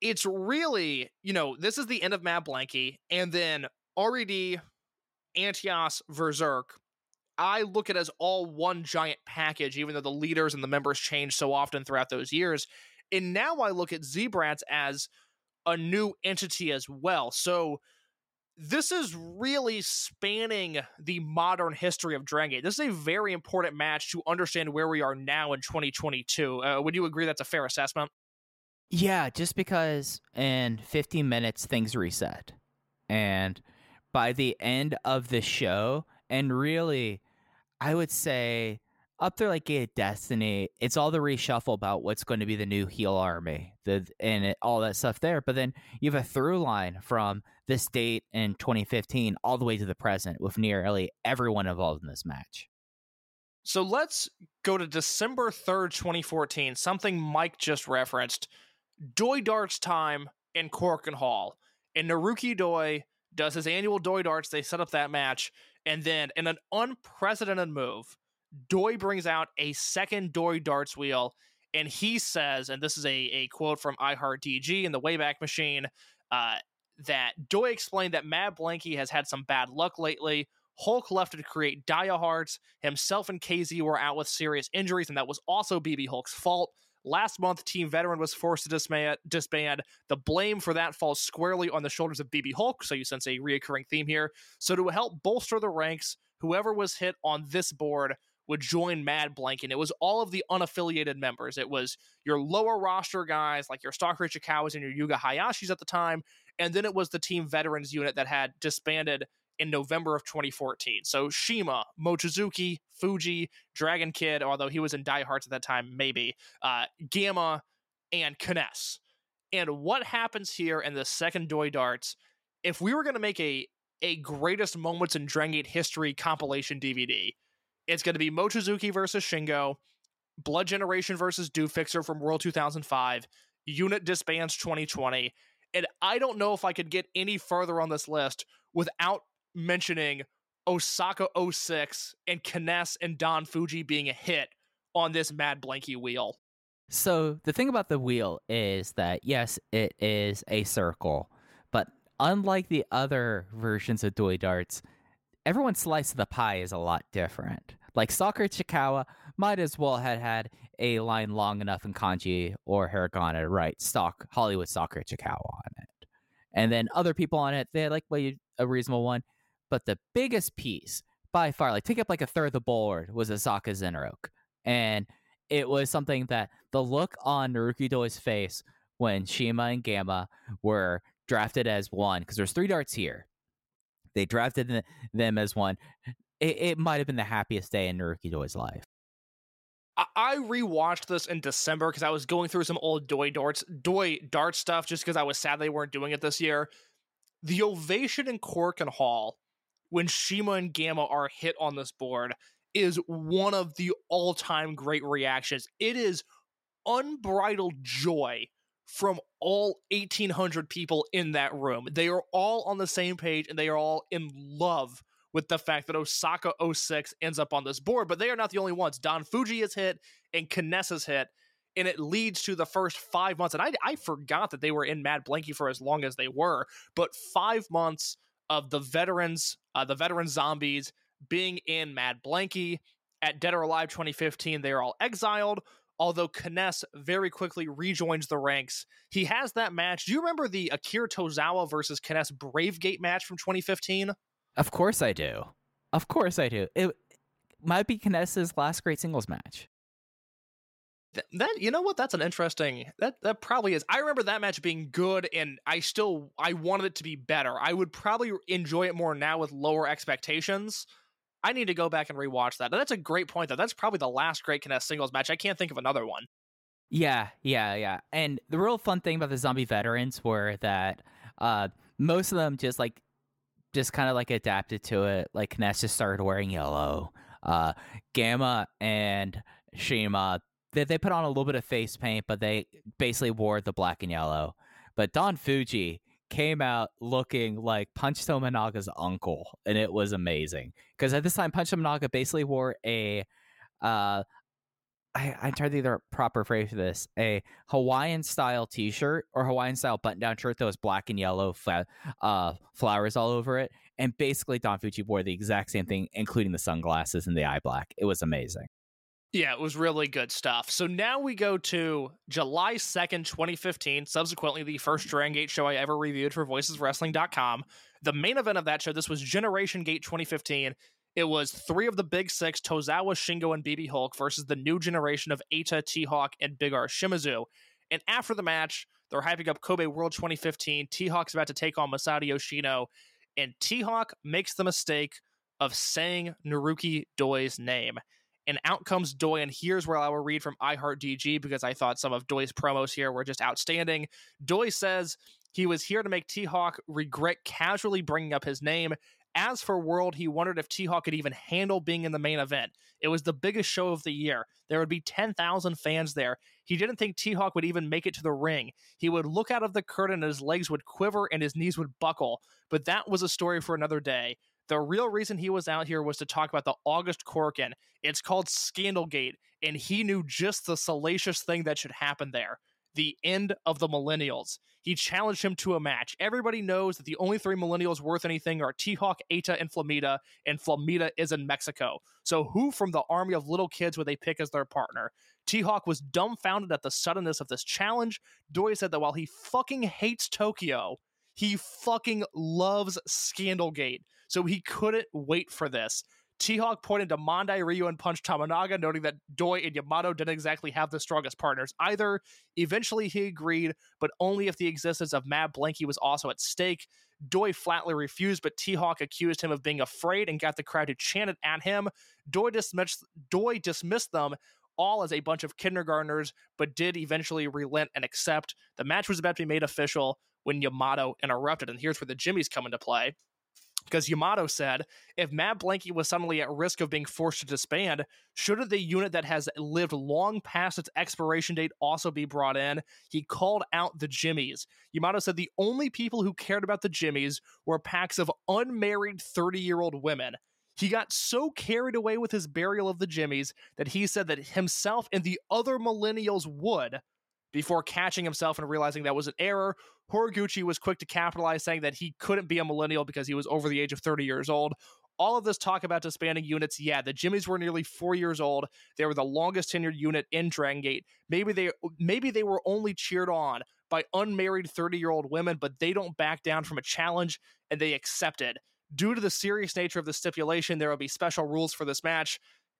It's really, you know, this is the end of Mad Blankey, and then RED, Antias, Berserk. I look at as all one giant package, even though the leaders and the members change so often throughout those years. And now I look at Z-Brats as a new entity as well. So this is really spanning the modern history of Dragon Gate. This is a very important match to understand where we are now in 2022. Uh, would you agree that's a fair assessment? Yeah, just because in 15 minutes things reset. And by the end of the show, and really, I would say up there like Gate Destiny, it's all the reshuffle about what's going to be the new heel army, the and it, all that stuff there. But then you have a through line from this date in 2015 all the way to the present with nearly everyone involved in this match. So let's go to December 3rd, 2014, something Mike just referenced. Doi Darts time in Korakuen Hall. And Naruki Doi does his annual Doi Darts. They set up that match. And then, in an unprecedented move, Doi brings out a second Doi Darts wheel. And he says, and this is a, a quote from iHeartDG in the Wayback Machine, uh, that Doi explained that Mad Blankey has had some bad luck lately. Hulk left to create Dia Hearts. Himself and KZ were out with serious injuries, and that was also BB Hulk's fault. Last month, Team Veteran was forced to disband. The blame for that falls squarely on the shoulders of BB Hulk, so you sense a reoccurring theme here. So, to help bolster the ranks, whoever was hit on this board would join Mad Blank, and it was all of the unaffiliated members. It was your lower roster guys like your Stalker Ichikawas and your Yuga Hayashis at the time, and then it was the Team Veterans unit that had disbanded in November of 2014. So Shima, Mochizuki, Fuji, Dragon Kid, although he was in Dia Hearts at that time, maybe, uh, Gamma, and K-ness. And what happens here in the second Doi Darts, if we were going to make a, a greatest moments in Dragon Gate history compilation DVD, it's going to be Mochizuki versus Shingo, Blood Generation versus Do Fixer from World 2005, Unit Disbands 2020. And I don't know if I could get any further on this list without mentioning Osaka 06 and K-ness and Don Fuji being a hit on this Mad Blankey wheel. So the thing about the wheel is that yes, it is a circle, but unlike the other versions of Doi Darts, everyone's slice of the pie is a lot different. Like Stalker Ichikawa might as well have had a line long enough in kanji or hiragana to write stock Hollywood Stalker Ichikawa on it. And then other people on it, they had like a reasonable one. But the biggest piece by far, like take up like a third of the board, was Asaka Zenroku. And it was something that the look on Naruki Doi's face when Shima and Gamma were drafted as one, because there's three darts here. They drafted them as one. It, it might have been the happiest day in Naruki Doi's life. I rewatched this in December because I was going through some old Doi darts, Doi dart stuff, just because I was sad they weren't doing it this year. The ovation in Korakuen Hall when Shima and Gamma are hit on this board is one of the all time great reactions. It is unbridled joy from all 1,800 people in that room. They are all on the same page and they are all in love with the fact that Osaka 06 ends up on this board, but they are not the only ones. Don Fuji is hit and K-ness is hit, and it leads to the first five months. And I, I forgot that they were in Mad Blankey for as long as they were, but five months of the veterans, uh, the veteran zombies being in Mad Blankey. At Dead or Alive 2015, they are all exiled. Although K-ness very quickly rejoins the ranks, he has that match. Do you remember the Akira Tozawa versus K-ness Bravegate match from 2015? Of course I do. Of course I do. It might be K-ness's last great singles match that you know what? That's an interesting that that probably is i remember that match being good and i still i wanted it to be better. I would probably enjoy it more now with lower expectations. I need to go back and rewatch that. That's a great point though. That's probably the last great K-ness singles match. I can't think of another one. Yeah yeah yeah. And the real fun thing about the zombie veterans were that uh most of them just like just kind of like adapted to it. Like K-ness just started wearing yellow. Uh gamma and Shima they, they put on a little bit of face paint, but they basically wore the black and yellow. But Don Fuji came out looking like Punch Tominaga's uncle, and it was amazing. Because at this time, Punch Tominaga basically wore a, uh, I, I'm to think the proper phrase for this, a Hawaiian style t shirt or Hawaiian style button down shirt that was black and yellow, uh, flowers all over it. And basically, Don Fuji wore the exact same thing, including the sunglasses and the eye black. It was amazing. Yeah, it was really good stuff. So now we go to July 2nd, 2015, subsequently the first Dragon Gate show I ever reviewed for voiceswrestling.com. The main event of that show, this was Generation Gate 2015. It was three of the big six, Tozawa, Shingo, and BB Hulk, versus the new generation of Eita, T-Hawk, and Big R Shimizu. And after the match, they're hyping up Kobe World 2015. T-Hawk's about to take on Masato Yoshino, and T-Hawk makes the mistake of saying Naruki Doi's name and out comes Doi. And here's where I will read from iHeartDG because I thought some of Doi's promos here were just outstanding. Doi says he was here to make T Hawk regret casually bringing up his name. As for World, he wondered if T Hawk could even handle being in the main event. It was the biggest show of the year. There would be 10,000 fans there. He didn't think T Hawk would even make it to the ring. He would look out of the curtain and his legs would quiver and his knees would buckle. But that was a story for another day. The real reason he was out here was to talk about the August Korakuen. It's called Scandalgate, and he knew just the salacious thing that should happen there the end of the millennials. He challenged him to a match. Everybody knows that the only three millennials worth anything are T Hawk, Eita, and Flamita, and Flamita is in Mexico. So, who from the army of little kids would they pick as their partner? T Hawk was dumbfounded at the suddenness of this challenge. Doi said that while he fucking hates Tokyo, he fucking loves Scandalgate. So, he couldn't wait for this. T-Hawk pointed to Mondai, Ryu, and Punch Tominaga, noting that Doi and Yamato didn't exactly have the strongest partners either. Eventually, he agreed, but only if the existence of Mad Blanky was also at stake. Doi flatly refused, but T-Hawk accused him of being afraid and got the crowd to chant it at him. Doi dismissed, Doi dismissed them all as a bunch of kindergartners, but did eventually relent and accept. The match was about to be made official when Yamato interrupted, and here's where the Jimmyz come into play because Yamato said if Mad Blankey was suddenly at risk of being forced to disband, shouldn't the unit that has lived long past its expiration date also be brought in? He called out the Jimmyz. Yamato said the only people who cared about the Jimmyz were packs of unmarried 30 year old women. He got so carried away with his burial of the Jimmyz that he said that himself and the other millennials would, before catching himself and realizing that was an error, Horiguchi was quick to capitalize, saying that he couldn't be a millennial because he was over the age of 30 years old. All of this talk about disbanding units, yeah, the Jimmyz were nearly four years old. They were the longest tenured unit in Dragon Gate. Maybe they maybe they were only cheered on by unmarried 30 year old women, but they don't back down from a challenge and they accepted. Due to the serious nature of the stipulation, there will be special rules for this match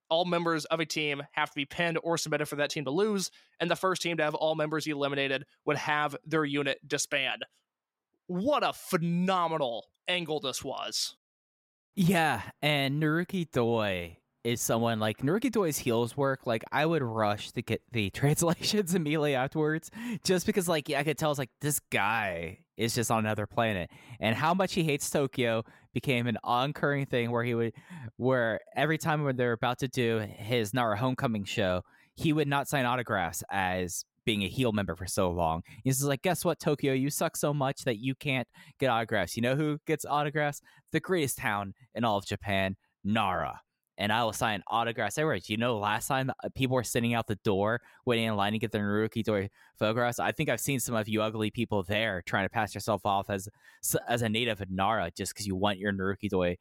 all members of a team have to be pinned or submitted for that team to lose, and the first team to have all members eliminated would have their unit disband. What a phenomenal angle this was. Yeah, and Naruki Doi is someone like Naruki Doi's heels work. Like I would rush to get the translations immediately afterwards, just because like yeah, I could tell it's like this guy is just on another planet, and how much he hates Tokyo became an oncurring thing where he would, where every time when they're about to do his Nara Homecoming show, he would not sign autographs as being a heel member for so long. He's like, guess what, Tokyo, you suck so much that you can't get autographs. You know who gets autographs? The greatest town in all of Japan, Nara and I will sign autographs everywhere. You know last time uh, people were sitting out the door waiting in line to get their Naruki Doi photographs? I think I've seen some of you ugly people there trying to pass yourself off as as a native of Nara just because you want your Naruki Doi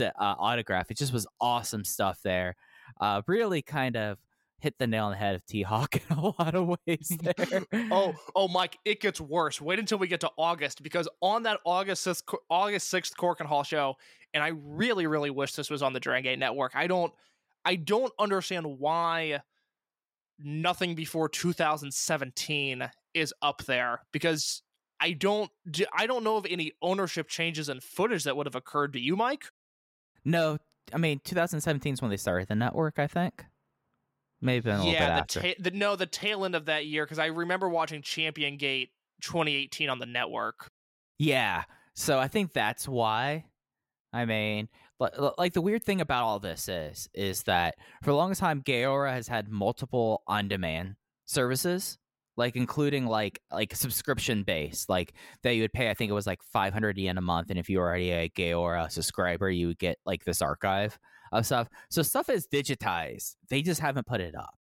uh, autograph. It just was awesome stuff there. Uh, really kind of hit the nail on the head of T Hawk in a lot of ways there. oh, oh, Mike, it gets worse. Wait until we get to August because on that August 6th, August 6th Korakuen Hall show, and I really, really wish this was on the Dragon Gate Network. I don't, I don't understand why nothing before 2017 is up there because I don't, I don't know of any ownership changes in footage that would have occurred. to you, Mike? No, I mean 2017 is when they started the network. I think. Maybe a little yeah, bit the, ta- the no, the tail end of that year because I remember watching Champion Gate 2018 on the network. Yeah, so I think that's why. I mean, like the weird thing about all this is, is that for the longest time, Gaora has had multiple on-demand services, like including like like subscription based, like that you would pay. I think it was like 500 yen a month, and if you were already a Gaora subscriber, you would get like this archive of stuff. So stuff is digitized. They just haven't put it up.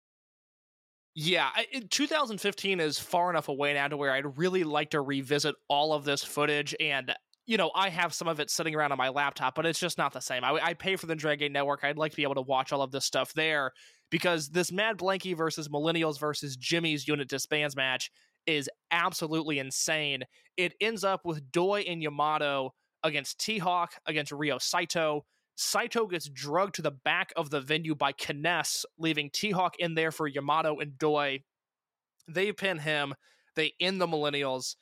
Yeah, 2015 is far enough away now to where I'd really like to revisit all of this footage. And, you know, I have some of it sitting around on my laptop, but it's just not the same. I, I pay for the Dragon Network. I'd like to be able to watch all of this stuff there because this Mad Blankey versus Millennials versus Jimmyz unit disbands match is absolutely insane. It ends up with Doi and Yamato against T Hawk, against Ryo Saito, Saito gets drugged to the back of the venue by K-ness, leaving T Hawk in there for Yamato and Doi. They pin him. They end the Millennials.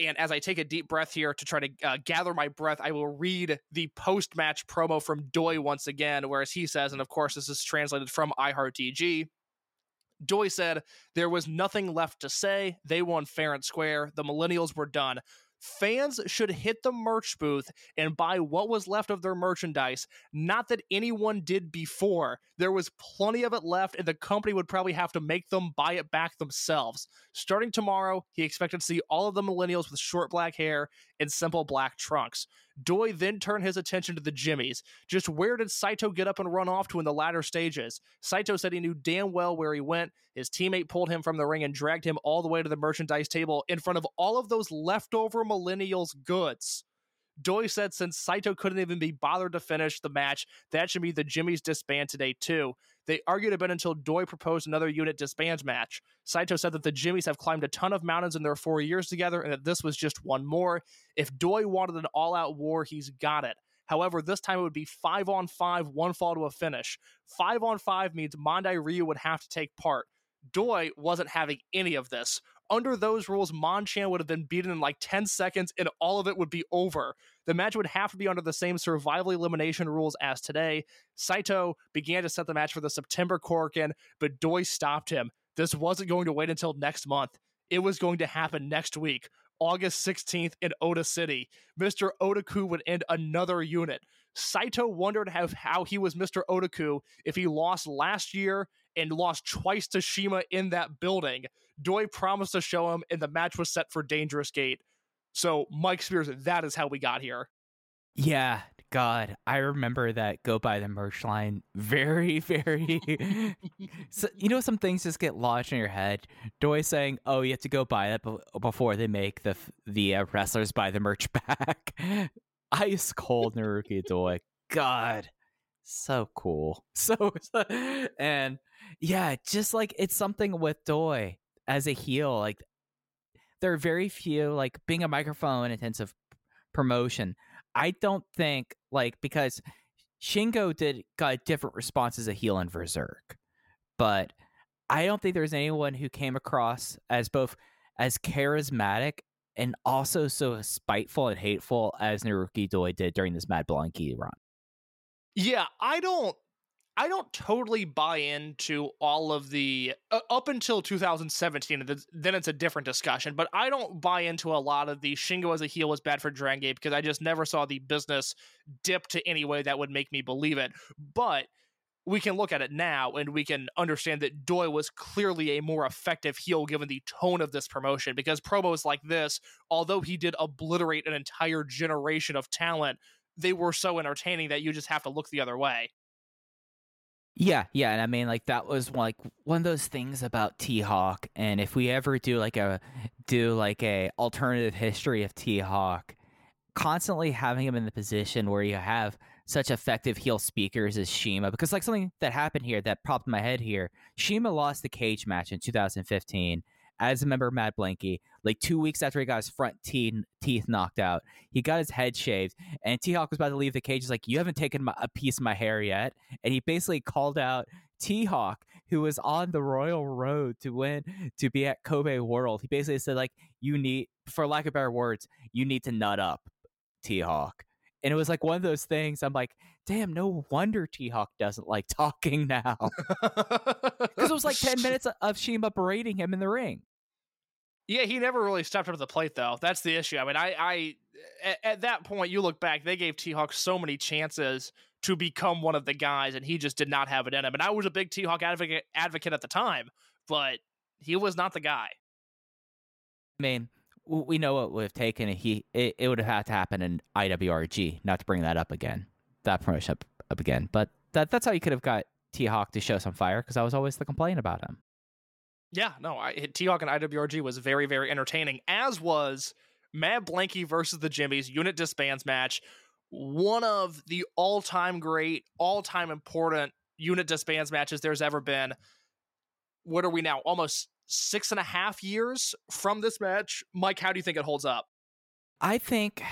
And as I take a deep breath here to try to uh, gather my breath, I will read the post match promo from Doi once again, whereas he says, and of course, this is translated from iHeartDG. Doi said, There was nothing left to say. They won fair and square. The millennials were done. Fans should hit the merch booth and buy what was left of their merchandise. Not that anyone did before. There was plenty of it left, and the company would probably have to make them buy it back themselves. Starting tomorrow, he expected to see all of the millennials with short black hair and simple black trunks. Doi then turned his attention to the Jimmyz. Just where did Saito get up and run off to in the latter stages? Saito said he knew damn well where he went. His teammate pulled him from the ring and dragged him all the way to the merchandise table in front of all of those leftover millennials' goods. Doi said since Saito couldn't even be bothered to finish the match, that should be the Jimmyz disband today too. They argued a bit until Doi proposed another unit disband match. Saito said that the Jimmyz have climbed a ton of mountains in their four years together and that this was just one more. If Doi wanted an all out war, he's got it. However, this time it would be five on five, one fall to a finish. Five on five means Mondai Ryu would have to take part. Doi wasn't having any of this. Under those rules, Monchan would have been beaten in like 10 seconds and all of it would be over. The match would have to be under the same survival elimination rules as today. Saito began to set the match for the September Korakuen, but Doi stopped him. This wasn't going to wait until next month. It was going to happen next week, August 16th in Ota City. Mr. Otaku would end another unit. Saito wondered how, how he was Mr. Otaku if he lost last year and lost twice to Shima in that building. Doi promised to show him, and the match was set for Dangerous Gate. So, Mike Spears, that is how we got here. Yeah, God, I remember that go by the merch line very, very. so, you know, some things just get lodged in your head. Doi saying, "Oh, you have to go buy that before they make the the uh, wrestlers buy the merch back." Ice cold Naruki Doi. God, so cool. So, and yeah, just like it's something with Doi as a heel. Like there are very few like being a microphone intensive promotion. I don't think like because Shingo did got different responses a heel in Berserk, but I don't think there's anyone who came across as both as charismatic and also so spiteful and hateful as Naruki Doi did during this Mad Blankey run. Yeah, I don't I don't totally buy into all of the uh, up until 2017. Then it's a different discussion, but I don't buy into a lot of the Shingo as a heel was bad for Dragon Gate because I just never saw the business dip to any way that would make me believe it. But we can look at it now and we can understand that Doi was clearly a more effective heel given the tone of this promotion because promos like this, although he did obliterate an entire generation of talent, they were so entertaining that you just have to look the other way. Yeah, yeah, and I mean like that was like one of those things about T Hawk, and if we ever do like a do like a alternative history of T Hawk, constantly having him in the position where you have such effective heel speakers as Shima, because like something that happened here that popped in my head here, Shima lost the cage match in 2015 as a member of Mad Blankey, Like two weeks after he got his front teeth teeth knocked out, he got his head shaved, and T Hawk was about to leave the cage. He's like, "You haven't taken my, a piece of my hair yet," and he basically called out T Hawk, who was on the royal road to win to be at Kobe World. He basically said, like, "You need, for lack of better words, you need to nut up, T Hawk." And it was like one of those things. I'm like, damn, no wonder T Hawk doesn't like talking now. Because it was like 10 minutes of Shima berating him in the ring. Yeah, he never really stepped up to the plate, though. That's the issue. I mean, I, I at, at that point, you look back, they gave T Hawk so many chances to become one of the guys, and he just did not have it in him. And I was a big T Hawk advocate, advocate at the time, but he was not the guy. I mean, we know what would have taken. He it, it would have had to happen in IWRG. Not to bring that up again, that promotion up, up again. But that that's how you could have got T Hawk to show some fire because I was always the complaint about him. Yeah, no, T Hawk and IWRG was very very entertaining. As was Mad Blankey versus the Jimmyz unit disbands match. One of the all time great, all time important unit disbands matches there's ever been. What are we now? Almost six and a half years from this match. Mike, how do you think it holds up? I think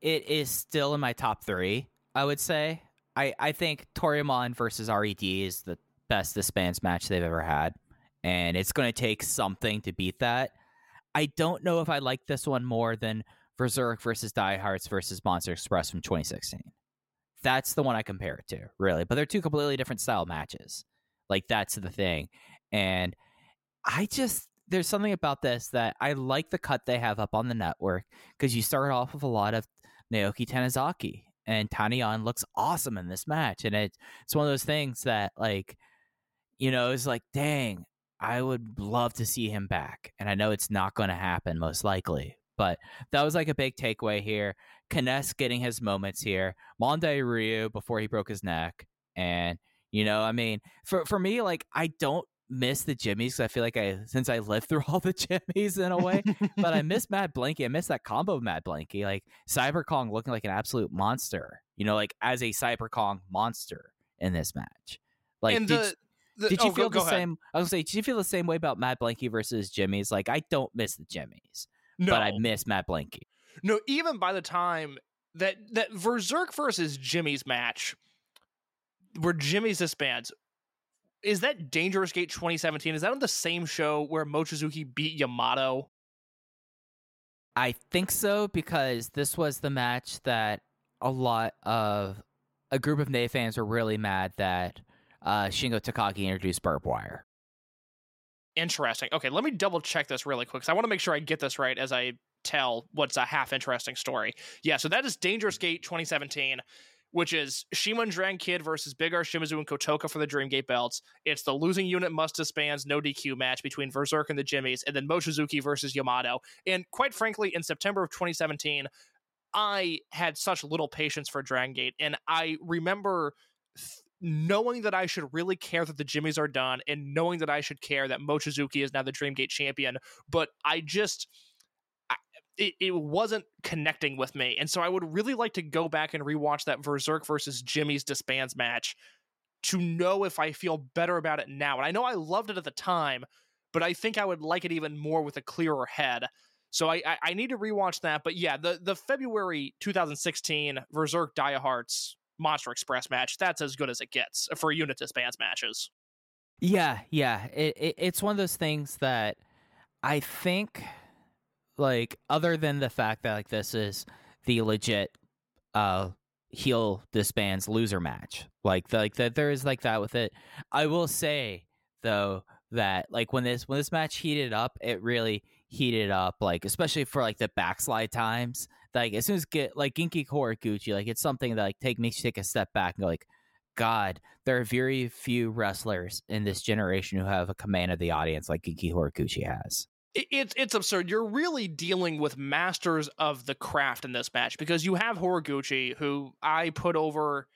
it is still in my top three. I would say. I I think Toryumon versus Red is the best disbands match they've ever had, and it's going to take something to beat that. I don't know if I like this one more than Berserk versus Dia Hearts versus Monster Express from 2016. That's the one I compare it to, really. But they're two completely different style matches. Like that's the thing. And I just there's something about this that I like the cut they have up on the network because you start off with a lot of Naoki Tanizaki and Tanya looks awesome in this match. And it, it's one of those things that like, you know, it's like, dang, I would love to see him back. And I know it's not going to happen most likely, but that was like a big takeaway here. K-ness getting his moments here. Mondai Ryu before he broke his neck. And, you know, I mean, for, for me, like, I don't miss the Jimmyz because I feel like I, since I lived through all the Jimmyz in a way, but I miss Mad Blankey. I miss that combo of Mad Blankey. Like, Cyber Kong looking like an absolute monster, you know, like as a Cyber Kong monster in this match. Like, and did, the, the, did you oh, feel go, the go ahead. same? I was gonna say, did you feel the same way about Mad Blankey versus Jimmyz? Like, I don't miss the Jimmyz, No, but I miss Mad Blankey. no. Even by the time that that Berserk versus Jimmyz match, where Jimmyz disbands, is that Dangerous Gate 2017? Is that on the same show where Mochizuki beat Yamato? I think so because this was the match that a lot of a group of Nate fans were really mad that uh, Shingo Takagi introduced barbed wire. Interesting. Okay, let me double check this really quick because I want to make sure I get this right as I tell what's a half interesting story. Yeah, so that is Dangerous Gate 2017, which is Shimon Drang Kid versus Big R Shimizu and Kotoka for the Dreamgate belts. It's the losing unit must disbands no DQ match between Berserk and the Jimmyz, and then Mochizuki versus Yamato. And quite frankly, in September of 2017, I had such little patience for Dragon Gate, and I remember th- knowing that I should really care that the Jimmyz are done, and knowing that I should care that Mochizuki is now the Dreamgate champion. But I just it, it wasn't connecting with me, and so I would really like to go back and rewatch that Berserk versus Jimmyz disbands match to know if I feel better about it now. And I know I loved it at the time, but I think I would like it even more with a clearer head. So I, I, I need to rewatch that. But yeah, the the February 2016 Berserk Diehards Monster Express match, that's as good as it gets for unit disbands matches. Yeah, yeah. It, it it's one of those things that I think, like, other than the fact that like this is the legit uh heel disbands loser match, like the, like that there is like that with it. I will say though that like when this when this match heated up, it really heated up, like especially for like the backslide times. Like as soon as get like Genki Horiguchi, like it's something that like take makes you take a step back and go like, God, there are very few wrestlers in this generation who have a command of the audience like Genki Horiguchi has. It, it's it's absurd. You're really dealing with masters of the craft in this match because you have Horiguchi, who I put over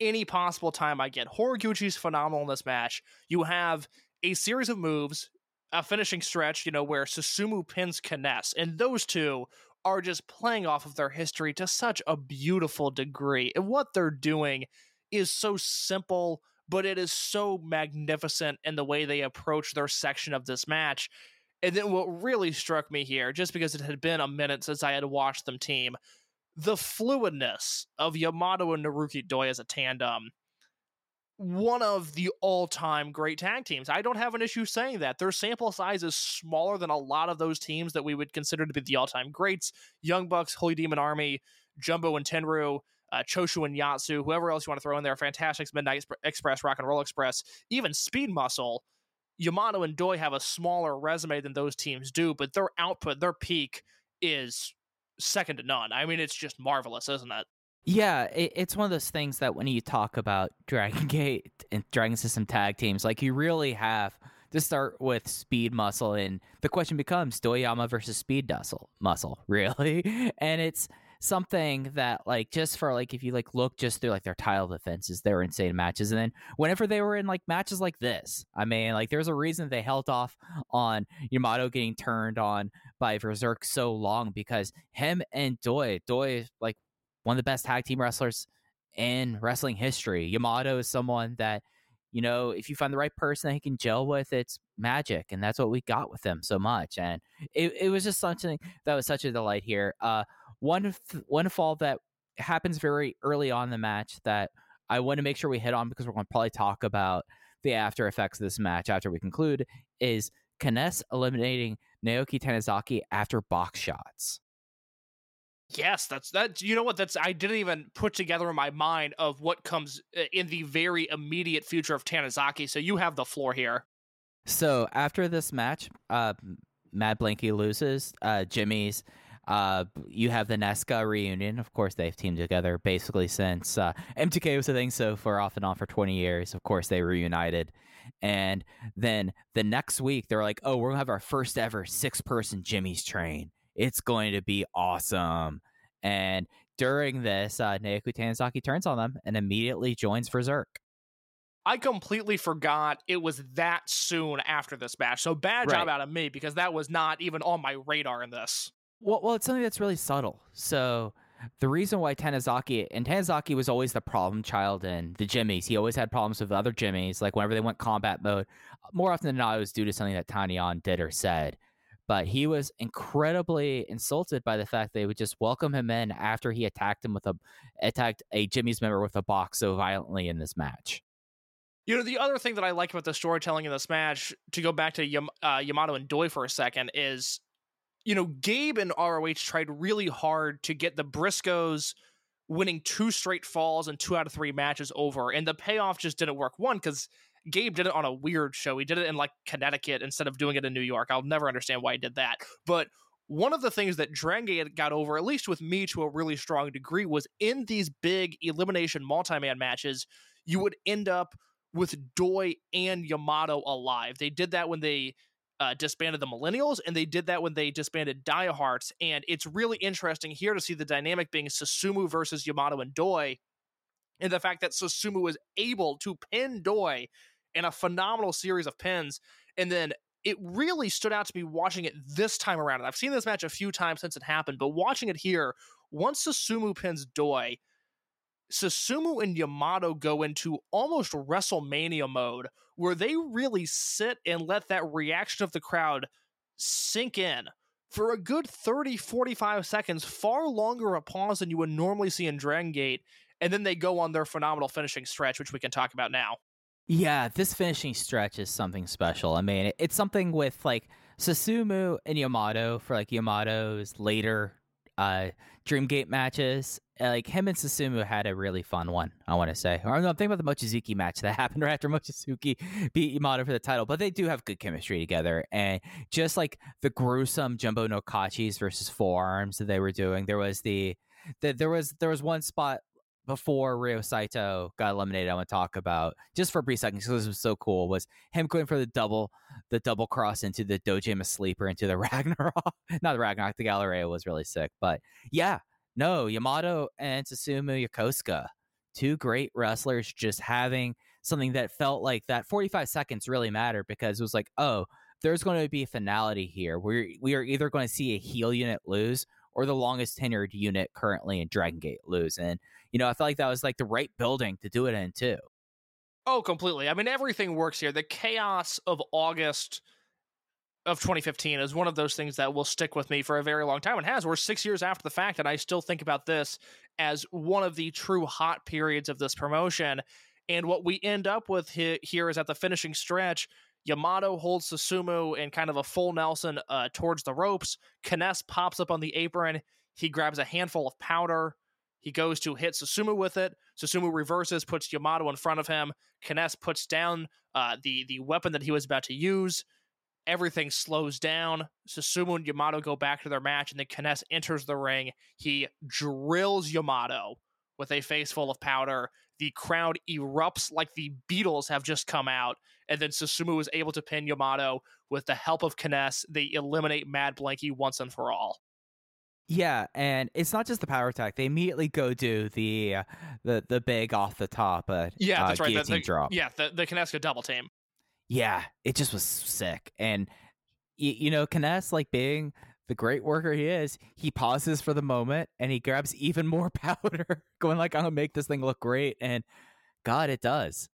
any possible time I get. Horiguchi's phenomenal in this match. You have a series of moves, a finishing stretch, you know, where Susumu pins K-ness, and those two are just playing off of their history to such a beautiful degree. And what they're doing is so simple, but it is so magnificent in the way they approach their section of this match. And then what really struck me here, just because it had been a minute since I had watched them team, the fluidness of Yamato and Naruki Doi as a tandem. One of the all time great tag teams. I don't have an issue saying that. Their sample size is smaller than a lot of those teams that we would consider to be the all time greats Young Bucks, Holy Demon Army, Jumbo and Tenryu, uh, Choshu and Yatsu, whoever else you want to throw in there, Fantastics, Midnight Express, Rock and Roll Express, even Speed Muscle. Yamato and Doi have a smaller resume than those teams do, but their output, their peak is second to none. I mean, it's just marvelous, isn't it? Yeah, it, it's one of those things that when you talk about Dragon Gate and Dragon System tag teams, like you really have to start with Speed Muscle, and the question becomes Doyama versus Speed Muscle, Muscle, really? And it's something that like just for like if you like look just through like their title defenses they're insane matches and then whenever they were in like matches like this i mean like there's a reason they held off on yamato getting turned on by berserk so long because him and doi doi like one of the best tag team wrestlers in wrestling history. Yamato is someone that you know if you find the right person that he can gel with it's magic and that's what we got with him so much and it, it was just something that was such a delight here. Uh one one fall that happens very early on in the match that I want to make sure we hit on because we're going to probably talk about the after effects of this match after we conclude is K-ness eliminating Naoki Tanizaki after box shots. Yes, that's that. You know what? That's I didn't even put together in my mind of what comes uh, in the very immediate future of Tanizaki. So you have the floor here. So after this match, uh, Mad Blankey loses. Uh, Jimmyz. Uh, you have the Nesca reunion. Of course, they've teamed together basically since uh, M2K was a thing. So for off and on for 20 years, of course, they reunited. And then the next week, they're like, "Oh, we're gonna have our first ever six-person Jimmy's train." It's going to be awesome. And during this, uh, Naoki Tanizaki turns on them and immediately joins Berserk. I completely forgot it was that soon after this match. So bad job Right. out of me because that was not even on my radar in this. Well, well, it's something that's really subtle. So the reason why Tanizaki and Tanizaki was always the problem child in the Jimmyz. He always had problems with other Jimmies. Like whenever they went combat mode, more often than not, it was due to something that Tanyan did or said. But he was incredibly insulted by the fact they would just welcome him in after he attacked him with a attacked a Jimmyz member with a box so violently in this match. You know, the other thing that I like about the storytelling in this match, to go back to Yam- uh, Yamato and Doi for a second, is, you know, Gabe and ROH tried really hard to get the Briscoes winning two straight falls and two out of three matches over, and the payoff just didn't work. One, because Gabe did it on a weird show. He did it in like Connecticut instead of doing it in New York. I'll never understand why he did that. But one of the things that Dragon Gate got over, at least with me to a really strong degree, was in these big elimination multi-man matches, you would end up with Doi and Yamato alive. They did that when they uh, disbanded the Millennials, and they did that when they disbanded Diehards. And it's really interesting here to see the dynamic being Susumu versus Yamato and Doi, and the fact that Susumu was able to pin Doi in a phenomenal series of pins, and then it really stood out to me watching it this time around. And I've seen this match a few times since it happened, but watching it here, once Susumu pins Doi, Susumu and Yamato go into almost WrestleMania mode where they really sit and let that reaction of the crowd sink in for a good 30 45 seconds, far longer a pause than you would normally see in Dragon Gate, and then they go on their phenomenal finishing stretch, which we can talk about now. Yeah, this finishing stretch is something special. I mean, it's something with like Susumu and Yamato for like Yamato's later uh Dreamgate matches. Uh, Like him and Susumu had a really fun one, I want to say. I'm thinking about the Mochizuki match that happened right after Mochizuki beat Yamato for the title, but they do have good chemistry together. And just like the gruesome Jumbo no Kachis versus forearms that they were doing, there was the, the there was there was one spot before Ryo Saito got eliminated, I want to talk about just for a brief second because this was so cool. Was him going for the double, the double cross into the Dojima sleeper into the Ragnarok, not the Ragnarok. The Gallaria was really sick, but yeah, no Yamato and Susumu Yokosuka, two great wrestlers, just having something that felt like that 45 seconds really mattered because it was like, oh, there's going to be a finality here. We're we are either going to see a heel unit lose or the longest tenured unit currently in Dragon Gate lose. And you know, I felt like that was like the right building to do it in too. Oh, completely. I mean, everything works here. The chaos of August of 2015 is one of those things that will stick with me for a very long time and has. We're six years after the fact, and I still think about this as one of the true hot periods of this promotion. And what we end up with he- here is at the finishing stretch, Yamato holds Susumu in kind of a full Nelson uh, towards the ropes. K-ness pops up on the apron. He grabs a handful of powder. He goes to hit Susumu with it. Susumu reverses, puts Yamato in front of him. K-ness puts down uh, the the weapon that he was about to use. Everything slows down. Susumu and Yamato go back to their match, and then K-ness enters the ring. He drills Yamato with a face full of powder. The crowd erupts like the Beatles have just come out, and then Susumu is able to pin Yamato with the help of K-ness. They eliminate Mad Blankey once and for all. Yeah, and it's not just the power attack. They immediately go do the uh, the the big off the top uh, Yeah, uh, that's right. The, the- drop. Yeah, the, the Kineska double team. Yeah, it just was sick. And y- you know, K-ness, like being the great worker he is, he pauses for the moment and he grabs even more powder, going like, "I'm gonna make this thing look great." And God, it does.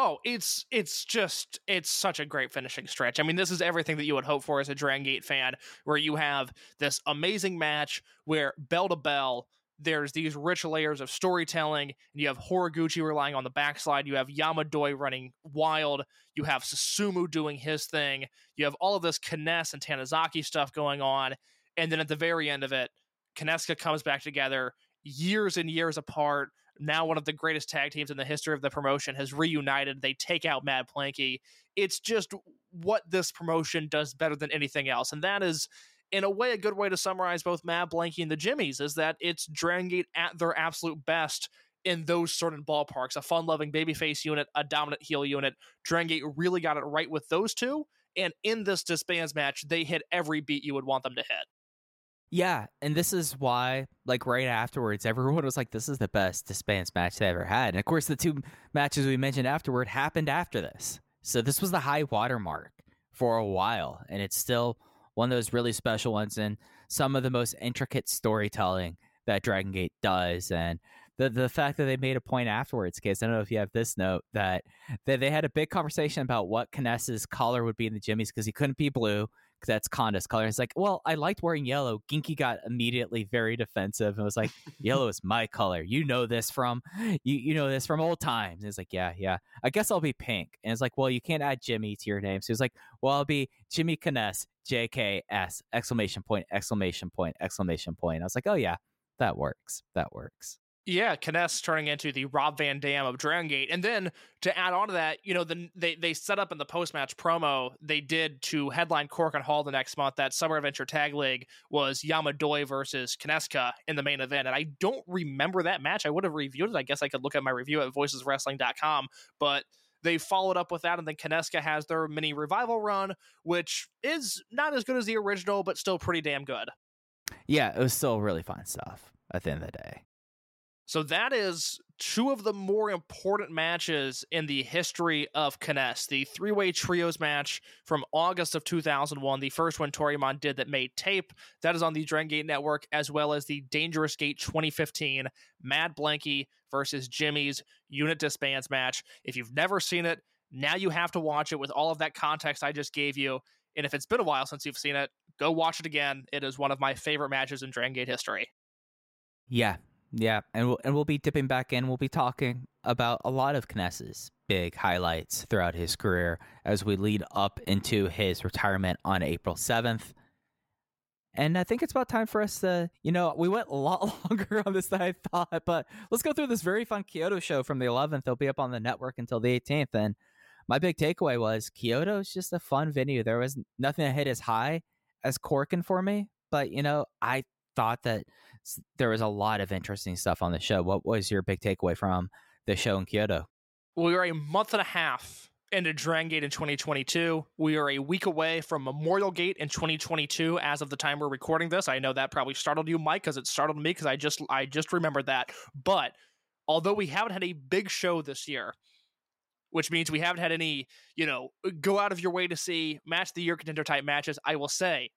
Oh, it's it's just it's such a great finishing stretch. I mean, this is everything that you would hope for as a Dragon Gate fan, where you have this amazing match where bell to bell, there's these rich layers of storytelling, and you have Horiguchi relying on the backslide, you have Yamadoi running wild, you have Susumu doing his thing, you have all of this K-ness and Tanizaki stuff going on, and then at the very end of it, Kineska comes back together years and years apart. Now one of the greatest tag teams in the history of the promotion has reunited. They take out Mad Blankey. It's just what this promotion does better than anything else, and that is in a way, a good way to summarize both Mad Blankey and the Jimmyz is that it's Dragon Gate at their absolute best in those certain ballparks. A fun loving babyface unit, a dominant heel unit. Dragon Gate really got it right with those two. And in this disbands match, they hit every beat you would want them to hit. Yeah, and this is why, like right afterwards, everyone was like, "This is the best disbands match they ever had." And of course, the two matches we mentioned afterward happened after this, so this was the high watermark for a while, and it's still one of those really special ones and some of the most intricate storytelling that Dragon Gate does. And the the fact that they made a point afterwards, case I don't know if you have this note that they, they had a big conversation about what K-ness's color would be in the Jimmyz because he couldn't be blue that's Kanda's color. It's like, well, I liked wearing yellow. Genki got immediately very defensive and was like, yellow is my color. You know this from you you know this from old times. And it's like, yeah, yeah. I guess I'll be pink. And it's like, well, you can't add Jimmy to your name. So he's like, well, I'll be Jimmy K-ness, JKS, exclamation point, exclamation point, exclamation point. I was like, oh yeah, that works. That works. Yeah, K-ness turning into the Rob Van Dam of Dragon Gate. And then to add on to that, you know, the, they, they set up in the post match promo they did to headline Korakuen Hall the next month that Summer Adventure Tag League was Yamadoi versus Kineska in the main event. And I don't remember that match. I would have reviewed it. I guess I could look at my review at voiceswrestling.com. But they followed up with that, and then Kineska has their mini revival run, which is not as good as the original, but still pretty damn good. Yeah, it was still really fun stuff at the end of the day. So that is two of the more important matches in the history of K-ness. The three-way trios match from August of 2001, the first one Toryumon did that made tape. That is on the Dragon Gate Network, as well as the Dangerous Gate 2015 Mad Blankey versus Jimmyz unit disbands match. If you've never seen it, now you have to watch it with all of that context I just gave you. And if it's been a while since you've seen it, go watch it again. It is one of my favorite matches in Dragon Gate history. Yeah, yeah, and we'll and we'll be dipping back in. We'll be talking about a lot of K-ness's big highlights throughout his career as we lead up into his retirement on April seventh. And I think it's about time for us to, you know, we went a lot longer on this than I thought, but let's go through this very fun Kyoto show from the 11th. They'll be up on the network until the 18th. And my big takeaway was Kyoto is just a fun venue. There was nothing that hit as high as Korakuen for me, but, you know, I thought that there was a lot of interesting stuff on the show. What was your big takeaway from the show in Kyoto? Well, We are a month and a half into Dragon Gate in 2022. We are a week away from Memorial Gate in 2022 as of the time we're recording this. I know that probably startled you, Mike, because it startled me because I just I just remembered that. But although we haven't had a big show this year, which means we haven't had any, you know, go out of your way to see match the year contender type matches, I will say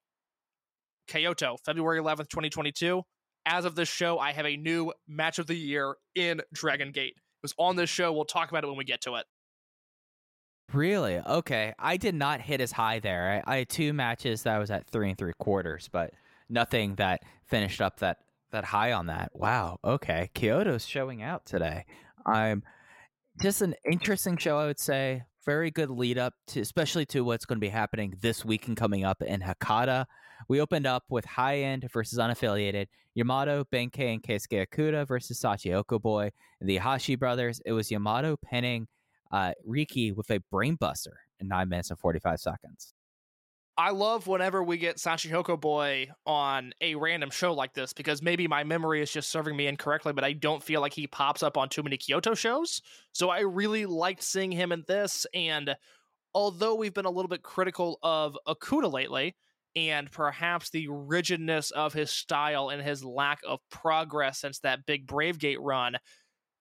Kyoto, February 11th, 2022 as of this show, I have a new match of the year in Dragon Gate. It was on this show. We'll talk about it when we get to it. Really? Okay. I did not hit as high there. I, I had two matches that I was at three and three quarters, but nothing that finished up that that high on that. Wow. Okay. Kyoto's showing out today. I'm just an interesting show, I would say. Very good lead up to, especially to what's going to be happening this week and coming up in Hakata. We opened up with High End versus Unaffiliated, Yamato, Ben-K, and Keisuke Okuda versus Shachihoko Boy, and the Hashi brothers. It was Yamato pinning uh, Riki with a brainbuster in 9 minutes and 45 seconds. I love whenever we get Shachihoko Boy on a random show like this because maybe my memory is just serving me incorrectly, but I don't feel like he pops up on too many Kyoto shows. So I really liked seeing him in this. And although we've been a little bit critical of Okuda lately, and perhaps the rigidness of his style and his lack of progress since that big Bravegate run,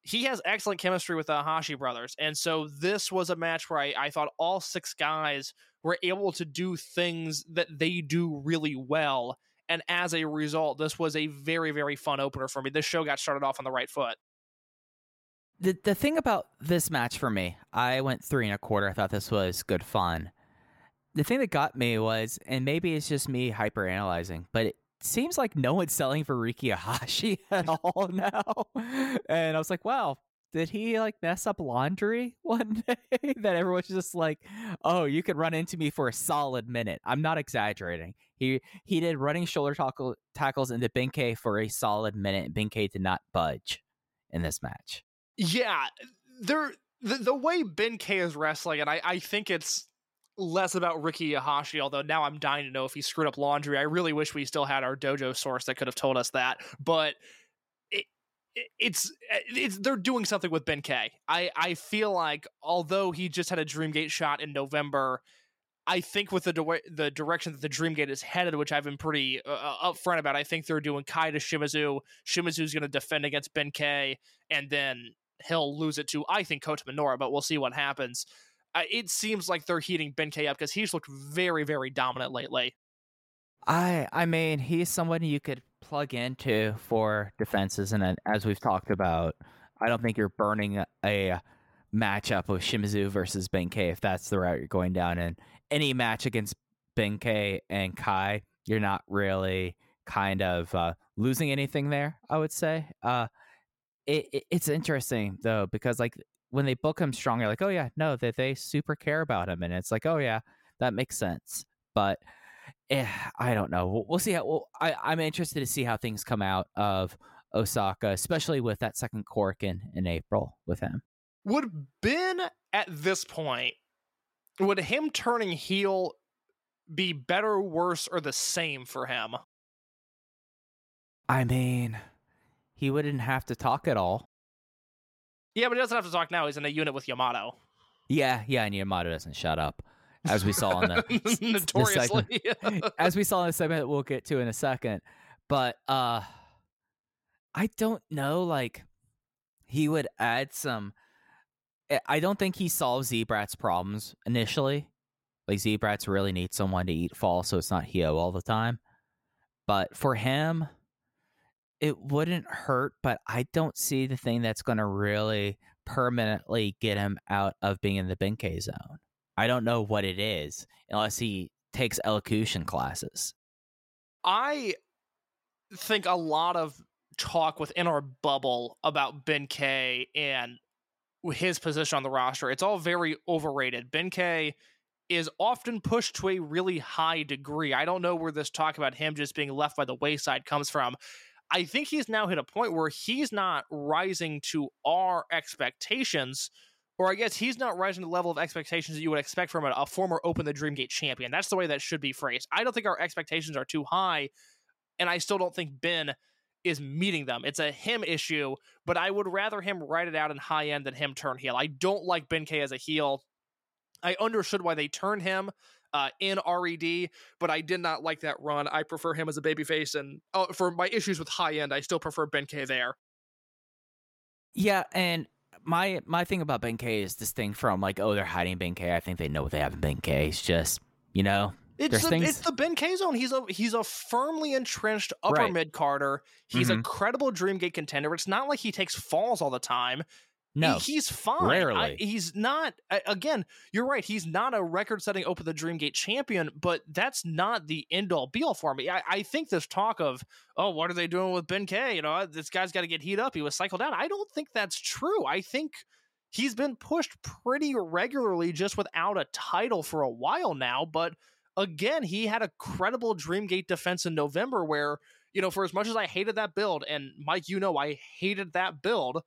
he has excellent chemistry with the Hashi brothers. And so this was a match where I, I thought all six guys were able to do things that they do really well. And as a result, this was a very, very fun opener for me. This show got started off on the right foot. The the thing about this match for me, I went three and a quarter. I thought this was good fun the thing that got me was, and maybe it's just me hyper analyzing, but it, seems like no one's selling for Riki Hashi at all now. And I was like, wow, did he like mess up laundry one day that everyone's just like, oh, you could run into me for a solid minute. I'm not exaggerating. He he did running shoulder tackle, tackles into Ben-K for a solid minute. Ben-K did not budge in this match. Yeah, there the, the way Ben-K is wrestling, and I, I think it's less about Riki Hashi, although now I'm dying to know if he screwed up laundry. I really wish we still had our dojo source that could have told us that. But it, it, it's it's they're doing something with Ben-K. I I feel like although he just had a Dreamgate shot in November, I think with the the direction that the Dreamgate is headed, which I've been pretty uh, uh upfront about, I think they're doing Kai to Shimizu. Shimizu's going to defend against Ben-K, and then he'll lose it to I think Kota Minoura, but we'll see what happens. It seems like they're heating Ben-K up because he's looked very, very dominant lately. I I mean, he's someone you could plug into for defenses, and as we've talked about, I don't think you're burning a, matchup of Shimizu versus Ben-K if that's the route you're going down. And any match against Ben-K and Kai, you're not really kind of uh, losing anything there. I would say. Uh, it, it, it's interesting though because like when they book him strong, you're like, oh yeah, no, that they, they super care about him, and it's like, oh yeah, that makes sense. But eh, I don't know. We'll, we'll see how. Well, I, I'm interested to see how things come out of Osaka, especially with that second cork in in April with him. Would Ben at this point, would him turning heel be better, worse, or the same for him? I mean, he wouldn't have to talk at all. Yeah, but he doesn't have to talk now. He's in a unit with Yamato. Yeah, yeah, and Yamato doesn't shut up, as we saw in the notoriously. The as we saw in the segment we'll get to in a second. But uh I don't know, like he would add some. Eh, I don't think he solves Z-Brat's problems initially. Like Z-Brats really need someone to eat fall, so it's not Hio all the time. But for him, it wouldn't hurt, but I don't see the thing that's going to really permanently get him out of being in the Ben-K zone. I don't know what it is unless he takes elocution classes. I think a lot of talk within our bubble about Ben-K and his position on the roster, it's all very overrated. Ben-K is often pushed to a really high degree. I don't know where this talk about him just being left by the wayside comes from. I think he's now hit a point where he's not rising to our expectations, or I guess he's not rising to the level of expectations that you would expect from a, a former Open the Dreamgate champion. That's the way that should be phrased. I don't think our expectations are too high, and I still don't think Ben is meeting them. It's a him issue, but I would rather him write it out in high end than him turn heel. I don't like Ben-K as a heel. I understood why they turned him uh, in RED, but I did not like that run. I prefer him as a babyface, and uh, for my issues with high end, I still prefer Ben-K there. Yeah, and my my thing about Ben-K is this thing from like, oh, they're hiding Ben-K. I think they know what they have in Ben-K. It's just you know. It's the, things... it's the Ben-K zone. He's a he's a firmly entrenched upper right. mid Carter. He's mm-hmm. a credible Dreamgate contender. It's not like he takes falls all the time. No, he, he's fine. Rarely, I, he's not. Again, you're right. He's not a record-setting Open the Dream Gate champion, but that's not the end-all, be-all for me. I, I, think this talk of, oh, what are they doing with Ben-K? You know, this guy's got to get heat up. He was cycled down. I don't think that's true. I think he's been pushed pretty regularly, just without a title for a while now. But again, he had a credible Dream Gate defense in November, where you know, for as much as I hated that build, and Mike, you know, I hated that build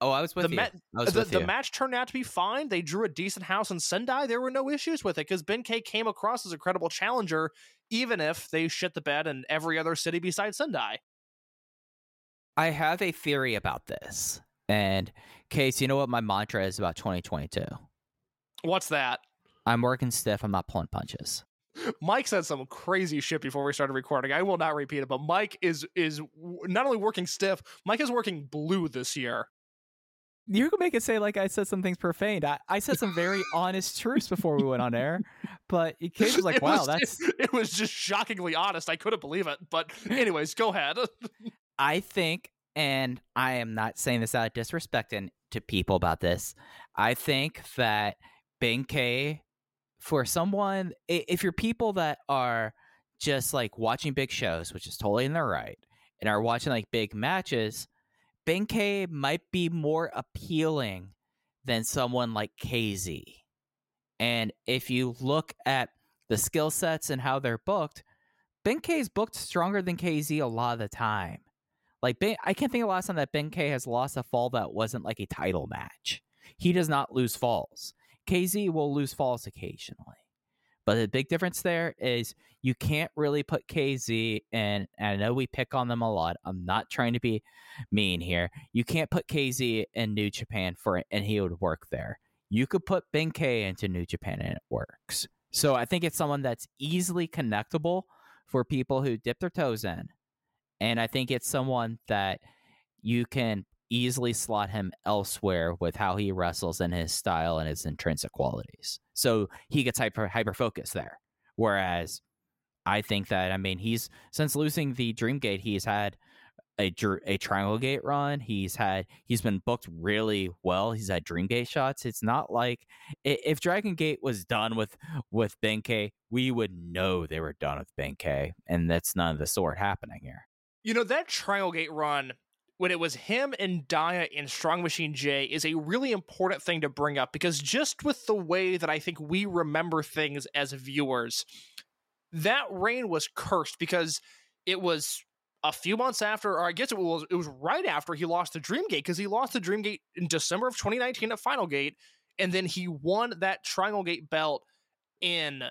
Oh, I was with the you. Ma- was the, with the you. match turned out to be fine. They drew a decent house in Sendai. There were no issues with it because Ben-K came across as a credible challenger, even if they shit the bed in every other city besides Sendai. I have a theory about this. And Case, you know what my mantra is about 2022? What's that? I'm working stiff. I'm not pulling punches. Mike said some crazy shit before we started recording. I will not repeat it, but Mike is is not only working stiff, Mike is working blue this year you can make it say like I said some things profane. I, I said some very honest truths before we went on air, but Case was like, it "Wow, was, that's." It, it, was just shockingly honest. I couldn't believe it. But anyways, go ahead. I think, and I am not saying this out of disrespect to people about this. I think that Ben-K, for someone, if you're people that are just like watching big shows, which is totally in their right, and are watching like big matches, Ben-K might be more appealing than someone like KZ. And if you look at the skill sets and how they're booked, Ben-K is booked stronger than KZ a lot of the time. Like ben, I can't think of the last time that Ben-K has lost a fall that wasn't like a title match. He does not lose falls. KZ will lose falls occasionally. But the big difference there is you can't really put KZ and, and I know we pick on them a lot. I'm not trying to be mean here. You can't put KZ in New Japan for it and he would work there. You could put Ben-K into New Japan and it works. So I think it's someone that's easily connectable for people who dip their toes in. And I think it's someone that you can easily slot him elsewhere with how he wrestles and his style and his intrinsic qualities. So he gets hyper hyper focused there. Whereas I think that I mean he's since losing the Dream Gate, he's had a a Triangle Gate run. He's had he's been booked really well. He's had Dream Gate shots. It's not like if Dragon Gate was done with with Ben-K, we would know they were done with Ben-K, and that's none of the sort happening here. You know that Triangle Gate run when it was him and Dia in Strong Machine J is a really important thing to bring up because just with the way that I think we remember things as viewers, that reign was cursed because it was a few months after, or I guess it was it was right after he lost the Dreamgate because he lost the Dreamgate in December of 2019 at Final Gate, and then he won that Triangle Gate belt in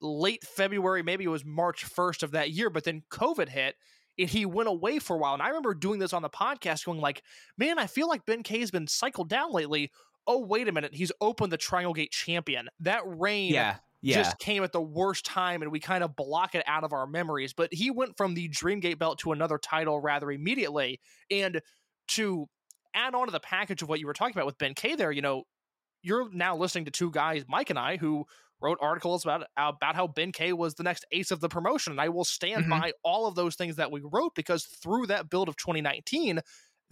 late February, maybe it was March 1st of that year, but then COVID hit and he went away for a while. And I remember doing this on the podcast, going like, "Man, I feel like Ben-K has been cycled down lately." Oh, wait a minute, he's opened the Triangle Gate champion. That reign yeah, yeah. just came at the worst time, and we kind of block it out of our memories. But he went from the Dreamgate belt to another title rather immediately, and to add on to the package of what you were talking about with Ben-K there, you know, you're now listening to two guys, Mike and I, who wrote articles about about how Ben-K was the next ace of the promotion. And I will stand mm-hmm. by all of those things that we wrote because through that build of 2019,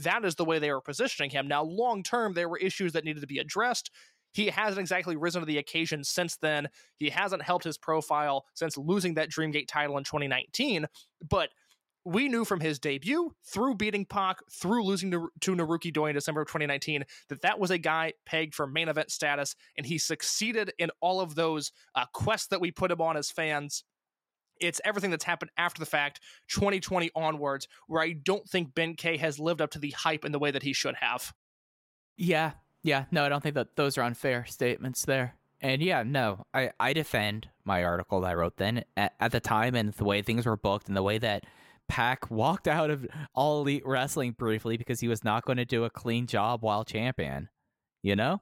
that is the way they were positioning him. Now, long term, there were issues that needed to be addressed. He hasn't exactly risen to the occasion since then. He hasn't helped his profile since losing that Dreamgate title in 2019. But we knew from his debut through beating Pac, through losing to, to Naruki Doi in December of 2019, that that was a guy pegged for main event status, and he succeeded in all of those uh, quests that we put him on as fans. It's everything that's happened after the fact, 2020 onwards, where I don't think Ben-K has lived up to the hype in the way that he should have. Yeah, yeah, no, I don't think that those are unfair statements there. And yeah, no, I, I defend my article that I wrote then at, at the time and the way things were booked and the way that Pac walked out of All Elite Wrestling briefly because he was not going to do a clean job while champion. You know,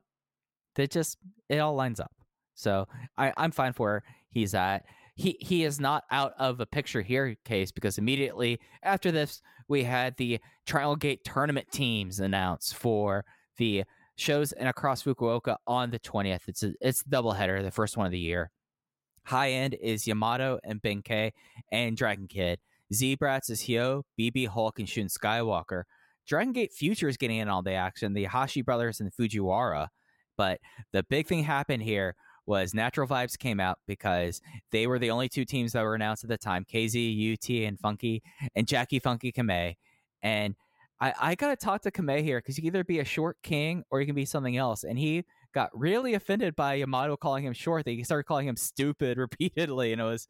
that just it all lines up. So I, I'm fine for where he's at. He he is not out of a picture here case because immediately after this we had the Triangle Gate tournament teams announced for the shows and across Fukuoka on the 20th. It's a, it's a doubleheader, the first one of the year. High end is Yamato and Ben-K and Dragon Kid. Z-Brats is Hyo, BB Hulk, and Shun Skywalker. Dragon Gate Future is getting in all the action, the Hashi brothers and Fujiwara. But the big thing happened here was Natural Vibes came out because they were the only two teams that were announced at the time KZ, UT, and Funky, and Jackie Funky Kamei. And I, I got to talk to Kamei here because you can either be a short king or you can be something else. And he got really offended by Yamato calling him short. He started calling him stupid repeatedly. And it was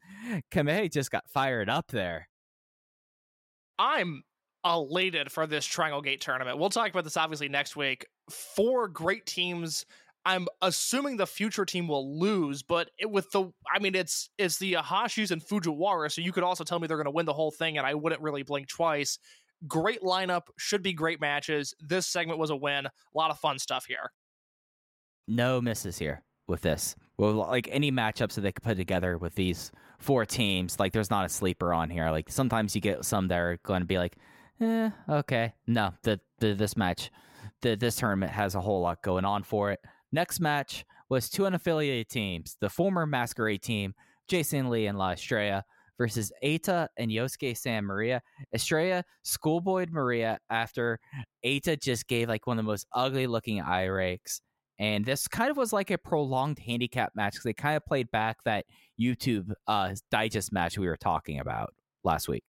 Kamei just got fired up there. I'm elated for this Triangle Gate tournament. We'll talk about this obviously next week. Four great teams. I'm assuming the future team will lose, but it, with the, I mean, it's it's the Ahashis and Fujiwara, so you could also tell me they're going to win the whole thing, and I wouldn't really blink twice. Great lineup, should be great matches. This segment was a win. A lot of fun stuff here. No misses here with this. Well, like any matchups that they could put together with these four teams, like there's not a sleeper on here. Like sometimes you get some that are going to be like, eh, okay. No, the, the this match, the this tournament has a whole lot going on for it. Next match was two unaffiliated teams, the former Masquerade team, Jason Lee and La Estrella, versus Eita and Yosuke Santa Maria. Estrella schoolboyed Maria after Eita just gave like one of the most ugly looking eye rakes And this kind of was like a prolonged handicap match because they kind of played back that YouTube uh, digest match we were talking about last week.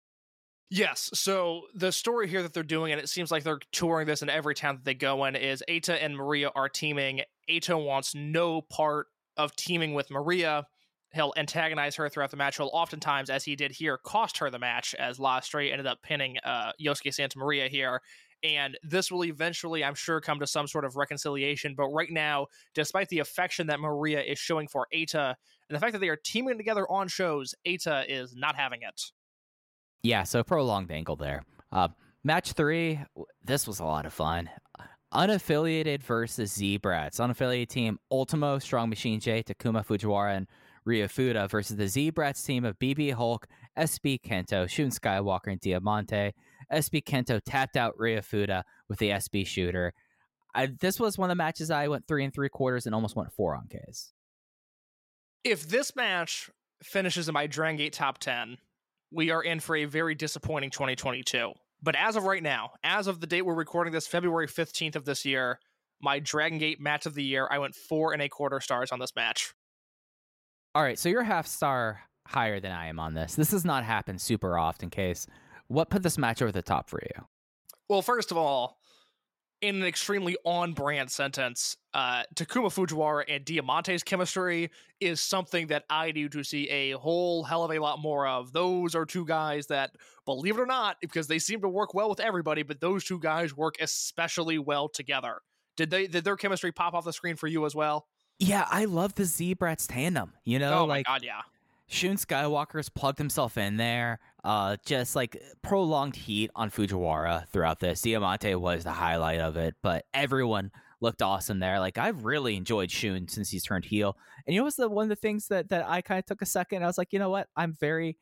Yes. So the story here that they're doing, and it seems like they're touring this in every town that they go in, is Eita and Maria are teaming. Eita wants no part of teaming with Maria. He'll antagonize her throughout the match. He'll oftentimes, as he did here, cost her the match as La Estrella ended up pinning uh, Yosuke Santa Maria here. And this will eventually, I'm sure, come to some sort of reconciliation. But right now, despite the affection that Maria is showing for Eita and the fact that they are teaming together on shows, Eita is not having it. Yeah, so prolonged angle there. Uh, match three, this was a lot of fun. Unaffiliated versus Z-Brats. Unaffiliated team Ultimo, Strong Machine J, Takuma Fujiwara, and Ryo Fuda versus the Z-Brats team of BB Hulk, SB Kento, Shun Skywalker, and Diamante. SB Kento tapped out Ryo Fuda with the SB shooter. I, this was one of the matches I went three and three quarters and almost went four on K's. If this match finishes in my Dragon Gate top 10, we are in for a very disappointing 2022. But as of right now, as of the date we're recording this, February 15th of this year, my Dragon Gate match of the year, I went four and a quarter stars on this match. All right, so you're half star higher than I am on this. This has not happened super often, case. What put this match over the top for you? Well, first of all, in an extremely on brand sentence, uh, Takuma Fujiwara and Diamante's chemistry is something that I need to see a whole hell of a lot more of. Those are two guys that, believe it or not, because they seem to work well with everybody, but those two guys work especially well together. Did they did their chemistry pop off the screen for you as well? Yeah, I love the Z-Brats tandem. You know, oh like god, yeah. Shun Skywalker's plugged himself in there. Uh, just like prolonged heat on Fujiwara throughout this. Diamante was the highlight of it, but everyone looked awesome there. Like I've really enjoyed Shun since he's turned heel. And you know what's the one of the things that that I kind of took a second. I was like, you know what? I'm very,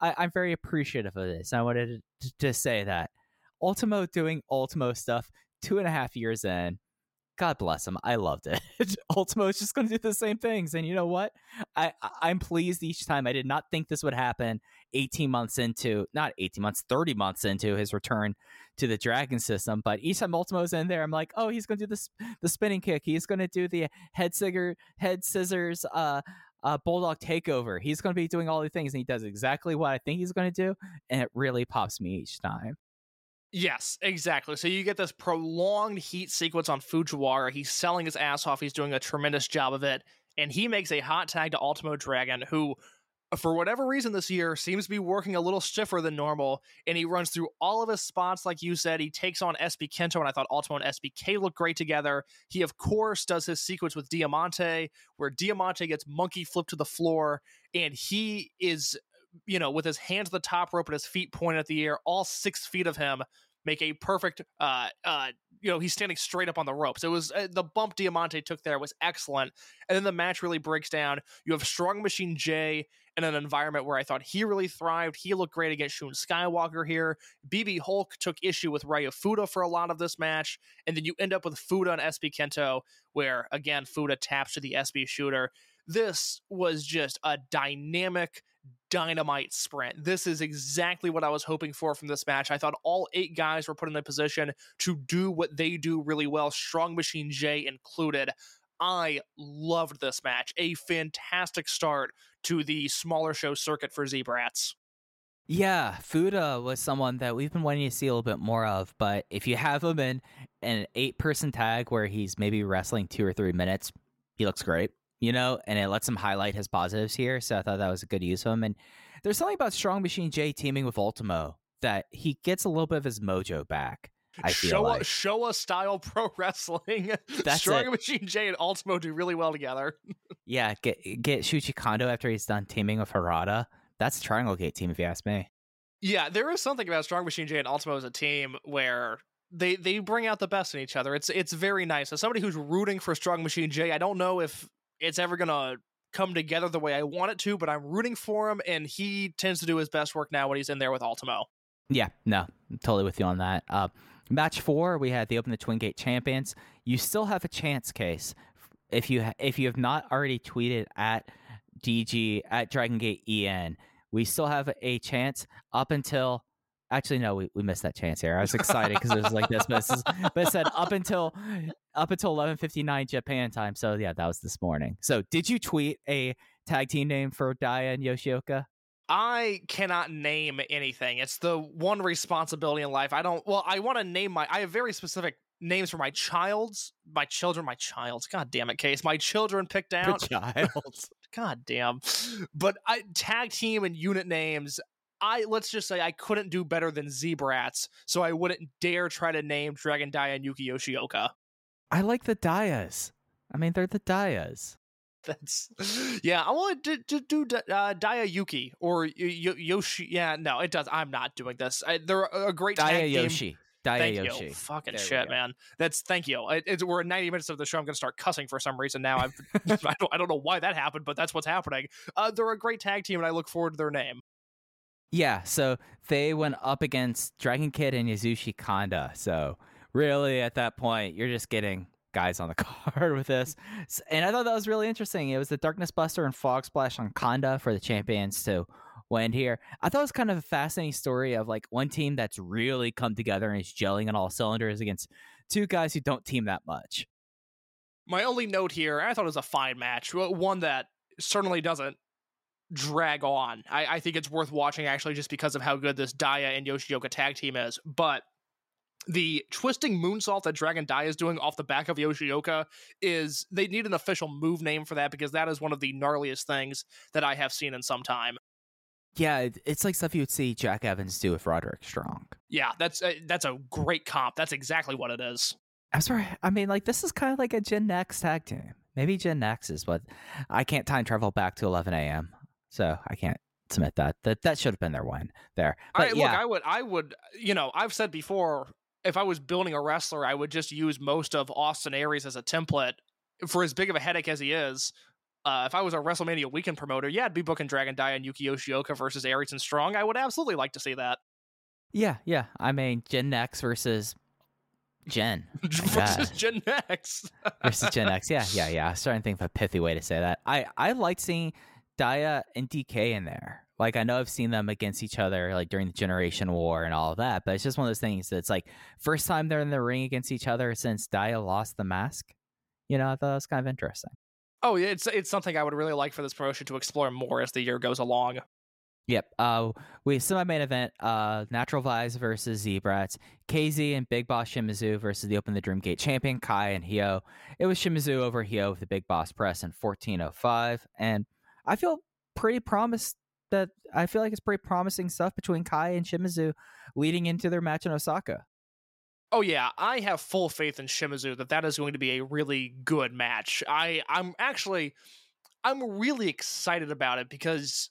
I, am very appreciative of this. I wanted to, to say that Ultimo doing Ultimo stuff two and a half years in God bless him. I loved it. Ultimo is just going to do the same things, and you know what? I I'm pleased each time. I did not think this would happen. 18 months into, not 18 months, 30 months into his return to the Dragon system, but each time Ultimo's in there, I'm like, oh, he's going to do this the spinning kick. He's going to do the head scissor, head scissors, uh, uh, bulldog takeover. He's going to be doing all the things, and he does exactly what I think he's going to do, and it really pops me each time. Yes, exactly. So you get this prolonged heat sequence on Fujiwara. He's selling his ass off. He's doing a tremendous job of it. And he makes a hot tag to Ultimo Dragon, who, for whatever reason this year, seems to be working a little stiffer than normal. And he runs through all of his spots, like you said. He takes on SB Kento, and I thought Ultimo and SBK look great together. He, of course, does his sequence with Diamante, where Diamante gets monkey flipped to the floor, and he is you know, with his hands to the top rope and his feet pointed at the air, all six feet of him make a perfect uh uh you know he's standing straight up on the ropes it was uh, the bump diamante took there was excellent. And then the match really breaks down. You have strong machine j in an environment where i thought he really thrived. He looked great against shun skywalker here. Bb hulk took issue with ryo fuda for a lot of this match. And then you end up with fuda and sb kento where again fuda taps to the sb shooter. This was just a dynamic dynamite sprint. This is exactly what I was hoping for from this match. I thought all eight guys were put in a position to do what they do really well, Strong Machine J included. I loved this match. A fantastic start to the smaller show circuit for Z-Brats. Yeah, Fuda was someone that we've been wanting to see a little bit more of, but if you have him in an eight person tag where he's maybe wrestling two or three minutes, he looks great you know, and it lets him highlight his positives here. So I thought that was a good use of him. And there's something about Strong Machine J teaming with Ultimo that he gets a little bit of his mojo back. I feel Showa, like. Showa style pro wrestling. That's Strong it. Machine J and Ultimo do really well together. yeah, get get Shuichi Kondo after he's done teaming with Harada. That's a Triangle Gate team, if you ask me. Yeah, there is something about Strong Machine J and Ultimo as a team where they they bring out the best in each other. It's it's very nice. As somebody who's rooting for Strong Machine J, I don't know if it's ever gonna come together the way I want it to, but I'm rooting for him, and he tends to do his best work now when he's in there with Ultimo. Yeah, no, totally with you on that. Uh, match four, we had the Open the Twin Gate champions. You still have a chance, case if you ha- if you have not already tweeted at DG at Dragon Gate EN. We still have a chance up until Actually, no, we, we missed that chance here. I was excited because it was like this, but, is, but it said up until up until eleven fifty nine Japan time. So yeah, that was this morning. So did you tweet a tag team name for Daya and Yoshioka? I cannot name anything. It's the one responsibility in life. I don't. Well, I want to name my. I have very specific names for my child's, my children, my child's. God damn it, case. My children picked out. child. God damn. But I tag team and unit names. I let's just say I couldn't do better than Z-Brats, so I wouldn't dare try to name Dragon Dia and Yuki Yoshioka. I like the Dayas. I mean, they're the Dayas. That's yeah. I want to do, do, do uh, Dia Yuki or y- Yoshi. Yeah, no, it does. I'm not doing this. I, they're a great Daya tag team. Yoshi. Daya Thank Yoshi. you. Fucking There shit, man. That's thank you. It, it's, we're 90 minutes of the show. I'm going to start cussing for some reason now. I've, I don't I don't know why that happened, but that's what's happening. Uh, they're a great tag team, and I look forward to their name. Yeah, so they went up against Dragon Kid and Yasushi Kanda. So really, at that point, you're just getting guys on the card with this. And I thought that was really interesting. It was the Darkness Buster and Fog Splash on Kanda for the champions to win here. I thought it was kind of a fascinating story of like one team that's really come together and is gelling on all cylinders against two guys who don't team that much. My only note here, I thought it was a fine match, one that certainly doesn't drag on. I, I think it's worth watching actually just because of how good this Dia and Yoshioka tag team is. But the twisting moonsault that Dragon Dia is doing off the back of Yoshioka is they need an official move name for that because that is one of the gnarliest things that I have seen in some time. Yeah, it's like stuff you would see Jack Evans do with Roderick Strong. Yeah, that's a, that's a great comp. That's exactly what it is. I'm sorry. I mean, like this is kind of like a Gen Next tag team. Maybe Gen Next is what I can't time travel back to 11 a.m. So I can't submit that. That that should have been their win there. But I, yeah, Look, I would, I would, you know, I've said before, if I was building a wrestler, I would just use most of Austin Aries as a template for as big of a headache as he is. Uh, if I was a WrestleMania weekend promoter, yeah, I'd be booking Dragon Dia and Yuki Yoshioka versus Aries and Strong. I would absolutely like to see that. yeah, yeah. I mean, Gen Next versus Gen versus. Gen Next. versus Gen X. Yeah, yeah, yeah. I was starting to think of a pithy way to say that. I I liked seeing Dia and DK in there. Like I know I've seen them against each other like during the Generation War and all of that, but it's just one of those things that's like first time they're in the ring against each other since Dia lost the mask. You know, I thought that was kind of interesting. oh, it's it's something I would really like for this promotion to explore more as the year goes along. Yep. Uh, we semi main event. Uh, Natural Vibes versus Z-Brats. KZ and Big Boss Shimizu versus the Open the Dream Gate champion Kai and Hyo. It was Shimizu over Hyo with the Big Boss press in 14:05, and I feel pretty promised that I feel like it's pretty promising stuff between Kai and Shimizu leading into their match in Osaka. Oh yeah, I have full faith in Shimizu that that is going to be a really good match. I I'm actually I'm really excited about it because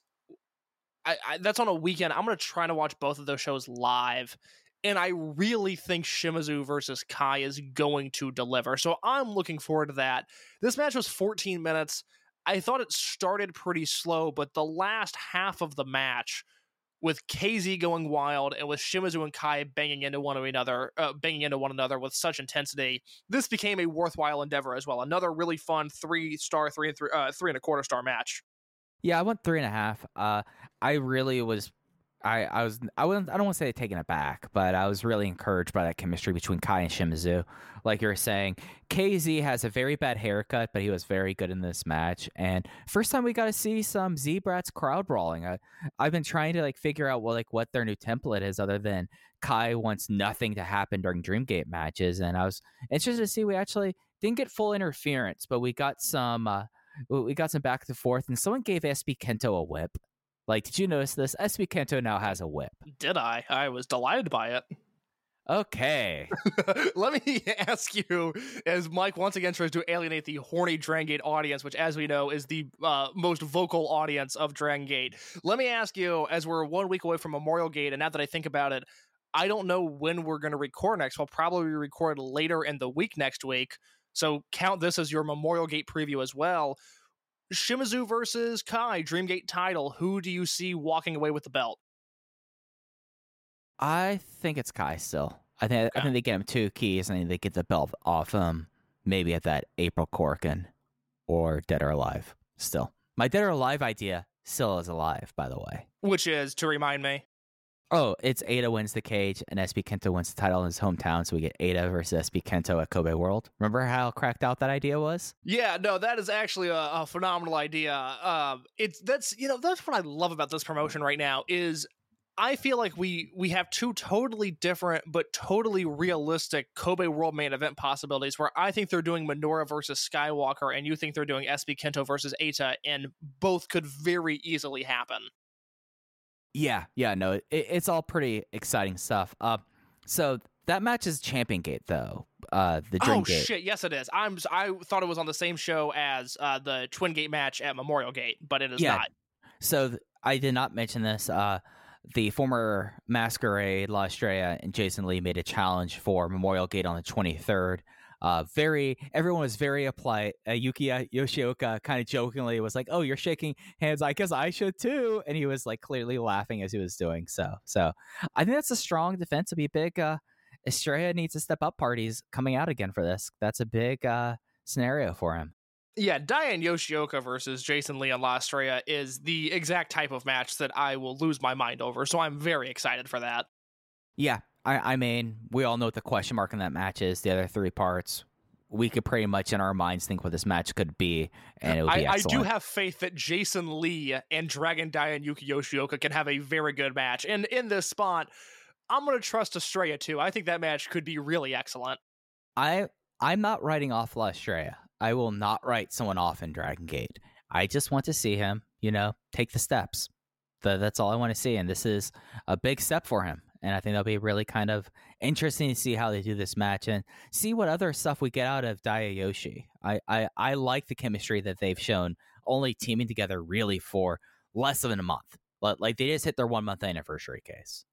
I, I that's on a weekend. I'm going to try to watch both of those shows live. And I really think Shimizu versus Kai is going to deliver. So I'm looking forward to that. This match was 14 minutes. I thought it started pretty slow, but the last half of the match with KZ going wild and with Shimizu and Kai banging into one another, uh, banging into one another with such intensity, this became a worthwhile endeavor as well. Another really fun three star, three and three, uh, three and a quarter star match. Yeah, I went three and a half. Uh, I really was. I, I was I wouldn't I don't want to say taken aback, but I was really encouraged by that chemistry between Kai and Shimizu. Like you were saying, KZ has a very bad haircut, but he was very good in this match. And first time we got to see some Z-Brats crowd brawling. I, I've been trying to like figure out what like what their new template is, other than Kai wants nothing to happen during Dreamgate matches. And I was interested to see we actually didn't get full interference, but we got some. Uh, we we got some back and forth, and someone gave SB Kento a whip. Like, did you notice this? SB Kento now has a whip. Did I? I was delighted by it. Okay. Let me ask you, as Mike once again tries to alienate the horny Dragon Gate audience, which, as we know, is the uh, most vocal audience of Dragon Gate. Let me ask you, as we're one week away from Memorial Gate, and now that I think about it, I don't know when we're going to record next. We'll probably record later in the week next week. So count this as your Memorial Gate preview as well. Shimizu versus Kai, Dreamgate title. Who do you see walking away with the belt? I think it's Kai still. I think I think they get him two keys and they get the belt off him. Maybe at that April Korakuen or Dead or Alive. Still, my Dead or Alive idea still is alive. By the way, Which is, to remind me, Oh, it's Eita wins the cage and SB Kento wins the title in his hometown. So we get Eita versus SB Kento at Kobe World. Remember how cracked out that idea was? Yeah, no, that is actually a, a phenomenal idea. Um, it's that's you know that's what I love about this promotion right now is I feel like we we have two totally different but totally realistic Kobe World main event possibilities. Where I think they're doing Minoura versus Skywalker, and you think they're doing SB Kento versus Eita, and both could very easily happen. Yeah, yeah, no, it, it's all pretty exciting stuff. Uh, so that match is Champion Gate though. Uh, the Dream oh Gate. shit! Yes, it is. I'm. I thought it was on the same show as uh, the Twin Gate match at Memorial Gate, but it is Yeah. not. So th- I did not mention this. Uh, the former Masquerade, La Estrella, and Jason Lee made a challenge for Memorial Gate on the 23rd. Uh, very, everyone was very polite. Uh, Yuki Yoshioka kind of jokingly was like, "Oh, you're shaking hands. I guess I should too." And he was like clearly laughing as he was doing so. So I think that's a strong defense. To be big. Uh, Estrella needs to step up. Parties coming out again for this. That's a big uh, scenario for him. Yeah, Dia and Yoshioka versus Jason Lee and La Estrella is the exact type of match that I will lose my mind over. So I'm very excited for that. Yeah, I, I mean, we all know what the question mark in that match is. The other three parts, we could pretty much in our minds think what this match could be, and it would be I, I do have faith that Jason Lee and Dragon Dia and Yuki Yoshioka can have a very good match. And in this spot, I'm going to trust Estrella too. I think that match could be really excellent. I I'm not writing off La Estrella. I will not write someone off in Dragon Gate. I just want to see him, you know, take the steps. The, that's all I want to see, and this is a big step for him. And I think that'll be really kind of interesting to see how they do this match and see what other stuff we get out of Dia Yoshi. I, I, I like the chemistry that they've shown, only teaming together really for less than a month. But like they just hit their one month anniversary case.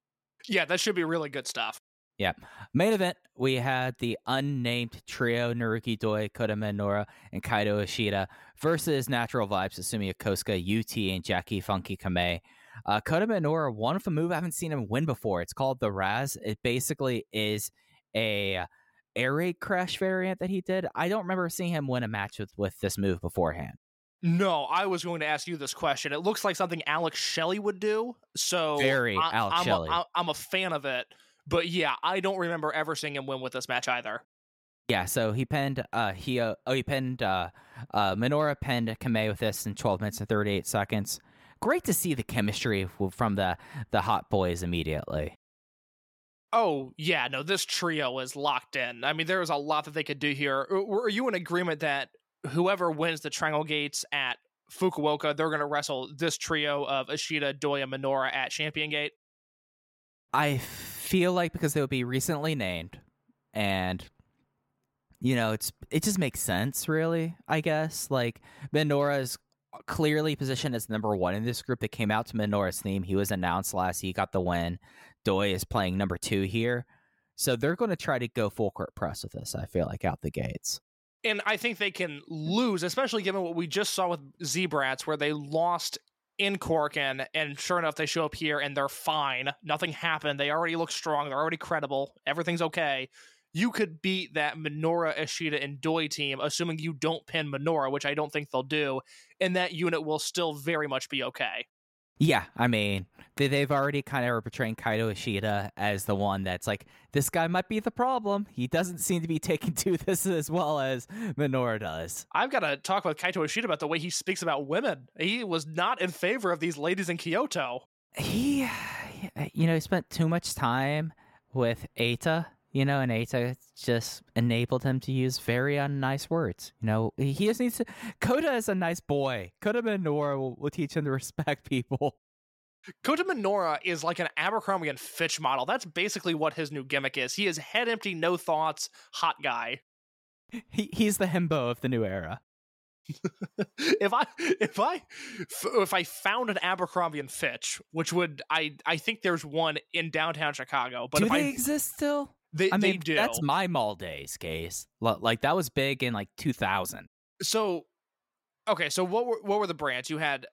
Yeah, that should be really good stuff. Yeah. Main event, we had the unnamed trio Naruki Doi, Kota Minoura, and Kaito Ishida versus Natural Vibes, Susumu Yokosuka, UT, and Jacky Funky Kamei. Uh, Kota Minoura won with a move I haven't seen him win before. It's called the Raz. It basically is a air raid crash variant that he did. I don't remember seeing him win a match with, with this move beforehand. No, I was going to ask you this question. It looks like something Alex Shelley would do. So Very I, Alex I'm Shelley. A, I'm a fan of it. But yeah, I don't remember ever seeing him win with this match either. Yeah, so he pinned uh he uh, oh he pinned uh uh Minoura pinned Kamei with this in 12 minutes and 38 seconds. Great to see the chemistry from the the hot boys immediately. Oh yeah, no, this trio is locked in. I mean, there is a lot that they could do here. Are are you in agreement that whoever wins the Triangle Gates at Fukuoka, they're going to wrestle this trio of Ishida, Doi, and Minoura at Champion Gate? I feel like because they would be recently named and you know, it's it just makes sense really, I guess. Like Minoura is clearly positioned as number 1 in this group that came out to Minoura's theme. He was announced last, he got the win. Doi is playing number 2 here. So they're going to try to go full court press with this, I feel like out the gates. And I think they can lose, especially given what we just saw with Z-Brats, where they lost in Korakuen, and sure enough, they show up here and they're fine. Nothing happened. They already look strong. They're already credible. Everything's okay. You could beat that Minoura, Ishida, and Doi team, assuming you don't pin Minoura, which I don't think they'll do, and that unit will still very much be okay. Yeah, I mean, they, they've already kind of portraying Kaito Ishida as the one that's like, this guy might be the problem. He doesn't seem to be taking to this as well as Minoura does. I've got to talk with Kaito Ishida about the way he speaks about women. He was not in favor of these ladies in Kyoto. He, you know, he spent too much time with Eita, you know, and Eita just enabled him to use very unnice words. You know, he just needs to. Kota is a nice boy. Kota Minoura will, will teach him to respect people. Kota Minoura is like an Abercrombie and Fitch model. That's basically what his new gimmick is. He is head empty, no thoughts, hot guy. He, he's the himbo of the new era. if I if I if I found an Abercrombie and Fitch, which would I I think there's one in downtown Chicago, but do they I exist still? They, I they mean, do. that's my mall days case. Like that was big in like 2000. so okay. So what were what were the brands? You had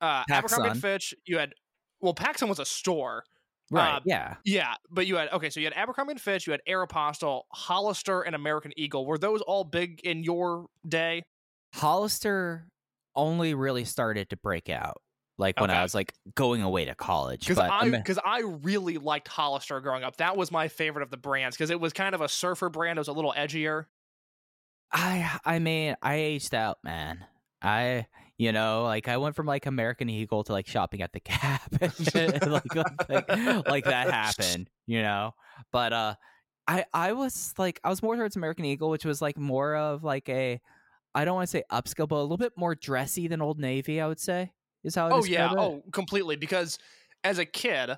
uh, Abercrombie. Fitch. You had well, PacSun was a store. Right. Uh, yeah. Yeah, but you had okay, so you had Abercrombie and Fitch, you had Aeropostale, Hollister, and American Eagle. Were those all big in your day? Hollister only really started to break out like when I was like going away to college. Because I because I really liked Hollister growing up. That was my favorite of the brands because it was kind of a surfer brand. It was a little edgier. I I mean, I aged out, man. I you know, like I went from like American Eagle to like shopping at the Gap, and, like, like like that happened, you know. But uh, I I was like I was more towards American Eagle, which was like more of like a I don't want to say upscale, but a little bit more dressy than Old Navy. I would say is how. I Oh yeah, it. oh completely. Because as a kid,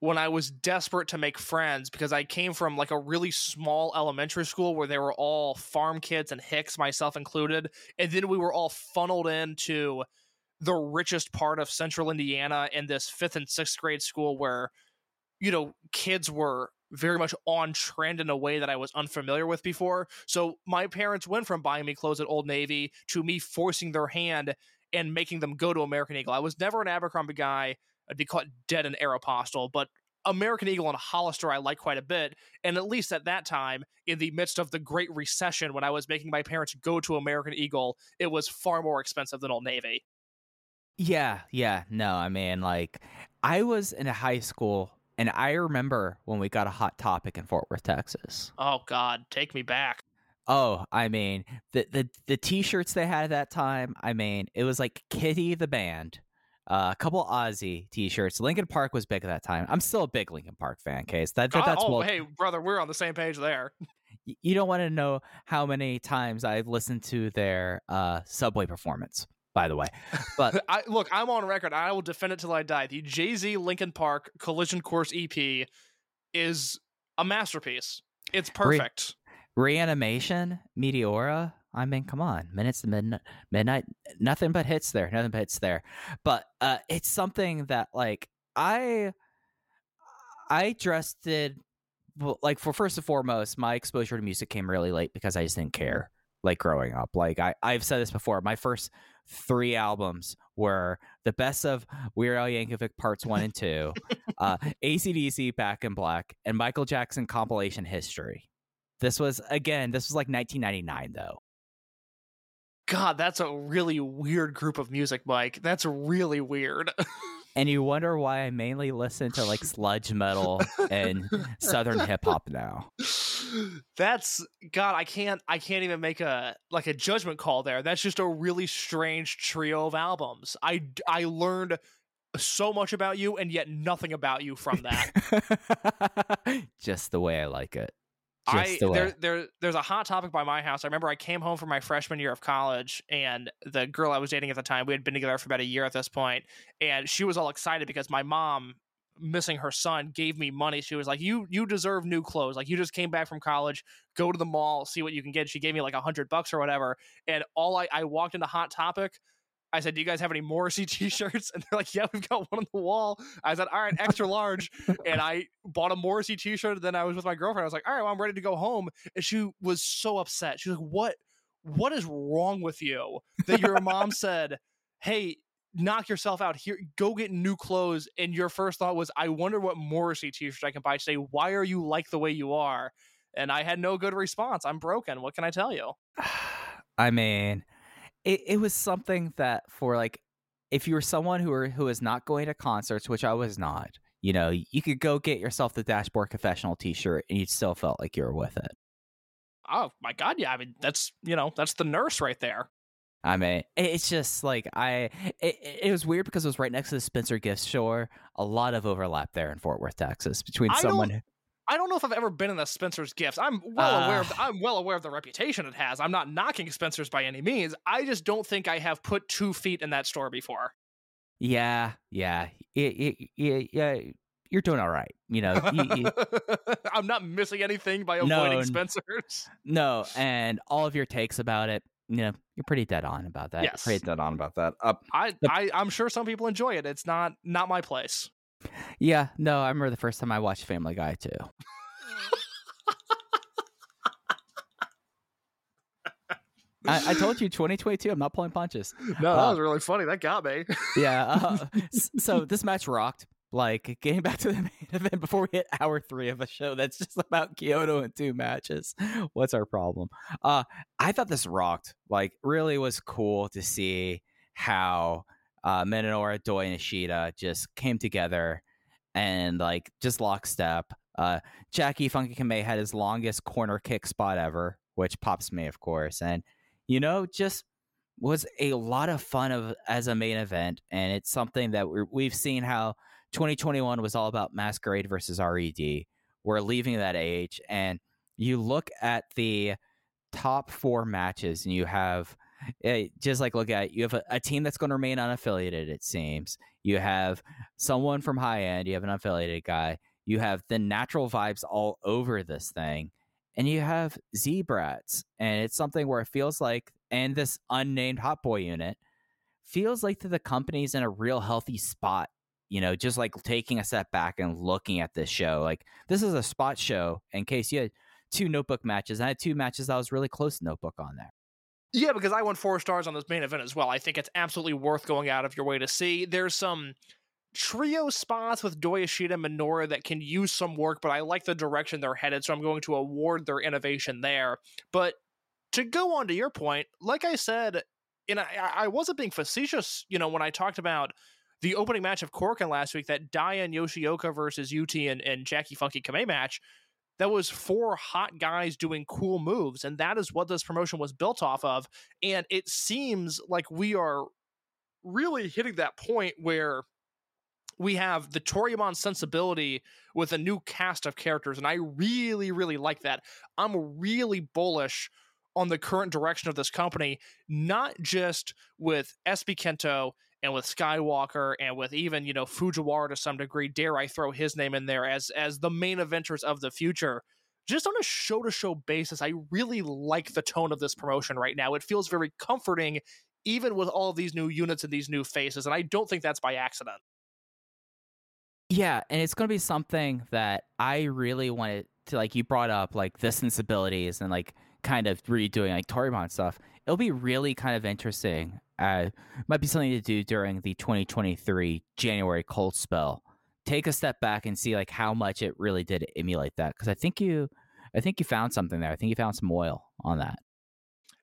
when I was desperate to make friends, because I came from like a really small elementary school where they were all farm kids and hicks, myself included, and then we were all funneled into the richest part of central Indiana in this fifth and sixth grade school where, you know, kids were very much on trend in a way that I was unfamiliar with before. So my parents went from buying me clothes at Old Navy to me forcing their hand and making them go to American Eagle. I was never an Abercrombie guy. I'd be caught dead in Aeropostale, but American Eagle and Hollister I like quite a bit. And at least at that time, in the midst of the Great Recession, when I was making my parents go to American Eagle, it was far more expensive than Old Navy. Yeah, yeah. No, I mean, like, I was in a high school, and I remember when we got a hot topic in Fort Worth, Texas. Oh God, take me back. Oh, I mean, the the the t-shirts they had at that time. I mean, it was like Kitty the band, uh, a couple Ozzy t-shirts. Linkin Park was big at that time. I'm still a big Linkin Park fan. Case that, that that's oh, well. hey, brother, we're on the same page there. You don't want to know how many times I've listened to their uh, Subway performance. By the way, but I look, I'm on record. I will defend it till I die. The Jay Z Linkin Park Collision Course EP is a masterpiece. It's perfect. Reanimation? Meteora? I mean come on. Minutes to midnight midnight nothing but hits there nothing but hits there. But uh it's something that like i i dressed it like for first and foremost my exposure to music came really late because i just didn't care like growing up. Like i i've said this before my first three albums were the best of Weird Al Yankovic parts one and two, uh, ACDC Back in Black, and Michael Jackson compilation history. This was again, this was like 1999 though. God, that's a really weird group of music, Mike. That's really weird. And you wonder why I mainly listen to like sludge metal and southern hip hop now. that's God, I can't I can't even make a like a judgment call there. That's just a really strange trio of albums. I I learned so much about you and yet nothing about you from that. Just the way I like it. I the there there there's a hot topic by my house. I remember I came home from my freshman year of college, and the girl I was dating at the time, we had been together for about a year at this point, and she was all excited because my mom, missing her son, gave me money. She was like, "You you deserve new clothes. Like you just came back from college. Go to the mall, see what you can get." She gave me like a hundred bucks or whatever, and all I I walked into Hot Topic. I said, "Do you guys have any Morrissey T-shirts?" And they're like, "Yeah, we've got one on the wall." I said, "All right, extra large." and I bought a Morrissey T-shirt. And then I was with my girlfriend. I was like, "All right, well, I'm ready to go home." And she was so upset. She was like, "What? What is wrong with you that your mom said, hey, knock yourself out here, go get new clothes?" And your first thought was, "I wonder what Morrissey T-shirt I can buy today. Why are you like the way you are?" And I had no good response. I'm broken. What can I tell you? I mean, it, it was something that for like if you were someone who were who is not going to concerts, which I was not, you know, you could go get yourself the Dashboard Confessional T-shirt, and you still felt like you were with it. Oh my god, yeah. I mean, that's you know, that's the nurse right there. I mean, it's just like I. It, it was weird because it was right next to the Spencer Gift Store. A lot of overlap there in Fort Worth, Texas, between I someone. who- I don't know if I've ever been in the Spencer's Gifts. I'm well aware. Of Uh. the, I'm well aware of the reputation it has. I'm not knocking Spencer's by any means. I just don't think I have put two feet in that store before. Yeah, yeah, yeah, yeah, yeah. You're doing all right. You know, you, you, I'm not missing anything by avoiding n- Spencer's. no, and all of your takes about it, you know, you're pretty dead on about that. Yes. pretty dead on about that. Uh, I, The- I, I'm sure some people enjoy it. It's not not my place. Yeah, no, I remember the first time I watched Family Guy too. I, I told you, 2022. I'm not pulling punches. No, that was really funny. That got me. yeah. Uh, so this match rocked. Like getting back to the main event before we hit hour three of a show that's just about Kyoto in two matches. What's our problem? Uh, I thought this rocked. Like, really was cool to see how uh, Minoura, Doi, and Ishida just came together and like just lockstep. Uh, Jacky Funky Kamei had his longest corner kick spot ever, which pops me, of course, and you know just was a lot of fun of as a main event, and it's something that we we've seen how 2021 was all about Masquerade versus RED. We're leaving that age, and you look at the top four matches, and you have eh, just like look at you have a, a team that's going to remain unaffiliated. It seems you have someone from high end, you have an unaffiliated guy, you have the natural vibes all over this thing, and you have Z-Brats, and it's something where it feels like, and this unnamed Hot Boy unit feels like that the company's in a real healthy spot. You know, just like taking a step back and looking at this show. Like this is a spot show. In case you had two notebook matches, I had two matches that was really close notebook on there. Yeah, because I won four stars on this main event as well. I think it's absolutely worth going out of your way to see. There's some trio spots with and Minoura that can use some work, but I like the direction they're headed, so I'm going to award their innovation there. But to go on to your point, like I said, and I, I wasn't being facetious, you know, when I talked about the opening match of Korakuen last week, that Dia and Yoshioka versus UT and, and Jacky Funky Kamei match, that was four hot guys doing cool moves. And that is what this promotion was built off of. And it seems like we are really hitting that point where we have the Toryumon sensibility with a new cast of characters. And I really, really like that. I'm really bullish on the current direction of this company, not just with SB Kento and with Skywalker and with even you know Fujiwara to some degree. Dare I throw his name in there as as the main eventers of the future? Just on a show to show basis, I really like the tone of this promotion right now. It feels very comforting, even with all these new units and these new faces, and I don't think that's by accident. Yeah, and it's going to be something that I really wanted to like. You brought up like the sensibilities and like kind of redoing like Toryumon stuff. It'll be really kind of interesting uh, might be something to do during the 2023 January cold spell. Take a step back and see like how much it really did emulate that because I think you, I think you found something there. I think you found some oil on that.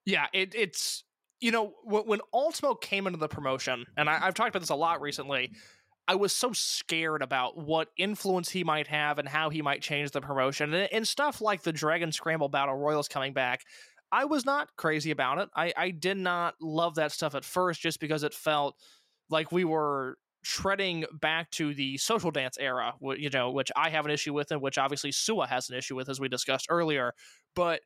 Yeah, it, it's you know when, when Ultimo came into the promotion, and I, I've talked about this a lot recently. I was so scared about what influence he might have and how he might change the promotion and, and stuff like the Dragon Scramble Battle Royals coming back. I was not crazy about it. I, I did not love that stuff at first just because it felt like we were treading back to the social dance era, you know, which I have an issue with and which obviously Suwa has an issue with, as we discussed earlier. But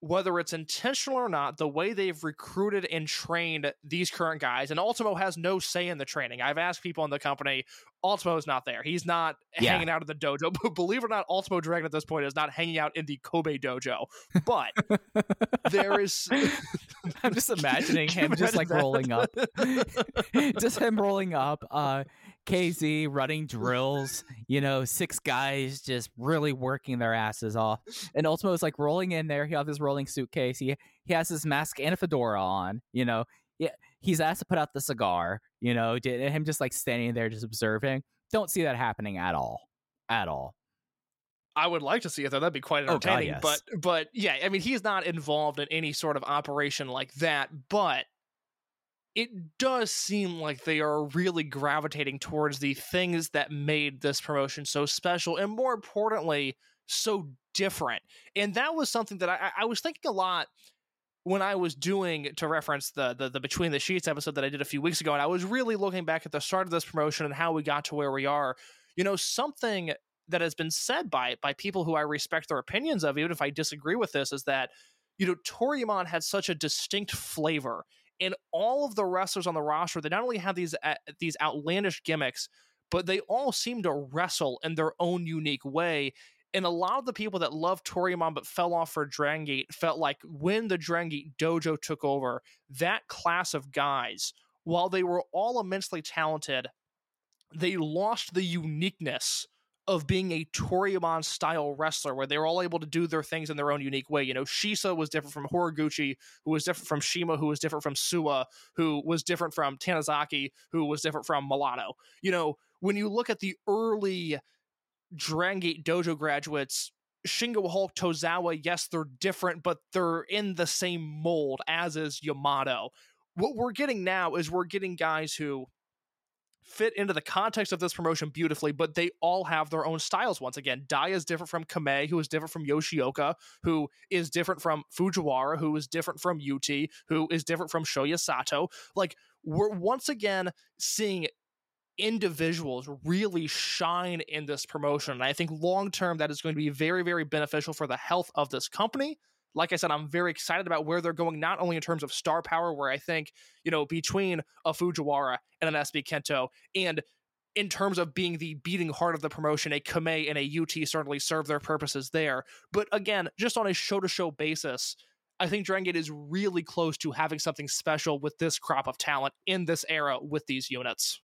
whether it's intentional or not, the way they've recruited and trained these current guys, and Ultimo has no say in the training. I've asked people in the company, Ultimo is not there. He's not yeah. hanging out at the dojo. But believe it or not, Ultimo Dragon at this point is not hanging out in the Kobe dojo. But there is. I'm just imagining him just like that? rolling up, just him rolling up. Uh, KZ running drills, you know, six guys just really working their asses off. And Ultimo's like rolling in there. He has his rolling suitcase. He he has his mask and a fedora on, you know. Yeah, he's asked to put out the cigar, you know, did him just like standing there just observing. Don't see that happening at all. At all. I would like to see it though. That'd be quite entertaining. Oh, God, yes. But but yeah, I mean he's not involved in any sort of operation like that, but it does seem like they are really gravitating towards the things that made this promotion so special and more importantly so different. And that was something that i, I was thinking a lot when i was doing to reference the, the, the between the sheets episode that i did a few weeks ago and i was really looking back at the start of this promotion and how we got to where we are. You know something that has been said by by people who i respect their opinions of even if i disagree with this is that you know Toryumon had such a distinct flavor and all of the wrestlers on the roster they not only have these uh, these outlandish gimmicks but they all seem to wrestle in their own unique way and a lot of the people that loved Toryumon but fell off for Dragon Gate felt like when the Dragon Gate dojo took over, that class of guys, while they were all immensely talented, they lost the uniqueness of being a Toryumon style wrestler where they were all able to do their things in their own unique way. You know, Shisa was different from Horiguchi, who was different from CIMA, who was different from Suwa, who was different from Tanizaki, who was different from Milano. You know, when you look at the early Dragon Gate Dojo graduates, Shingo Hulk, Tozawa, yes, they're different, but they're in the same mold, as is Yamato. What we're getting now is we're getting guys who fit into the context of this promotion beautifully, but they all have their own styles. Once again, Dai is different from Kamei, who is different from Yoshioka, who is different from Fujiwara, who is different from Yuti, who is different from Shoya Sato. Like, we're once again seeing individuals really shine in this promotion. And I think long term, that is going to be very, very beneficial for the health of this company. Like I said, I'm very excited about where they're going, not only in terms of star power, where I think, you know, between a Fujiwara and an SB Kento, and in terms of being the beating heart of the promotion, a Kamei and a UT certainly serve their purposes there. But again, just on a show to show basis, I think Dragon Gate is really close to having something special with this crop of talent in this era with these units.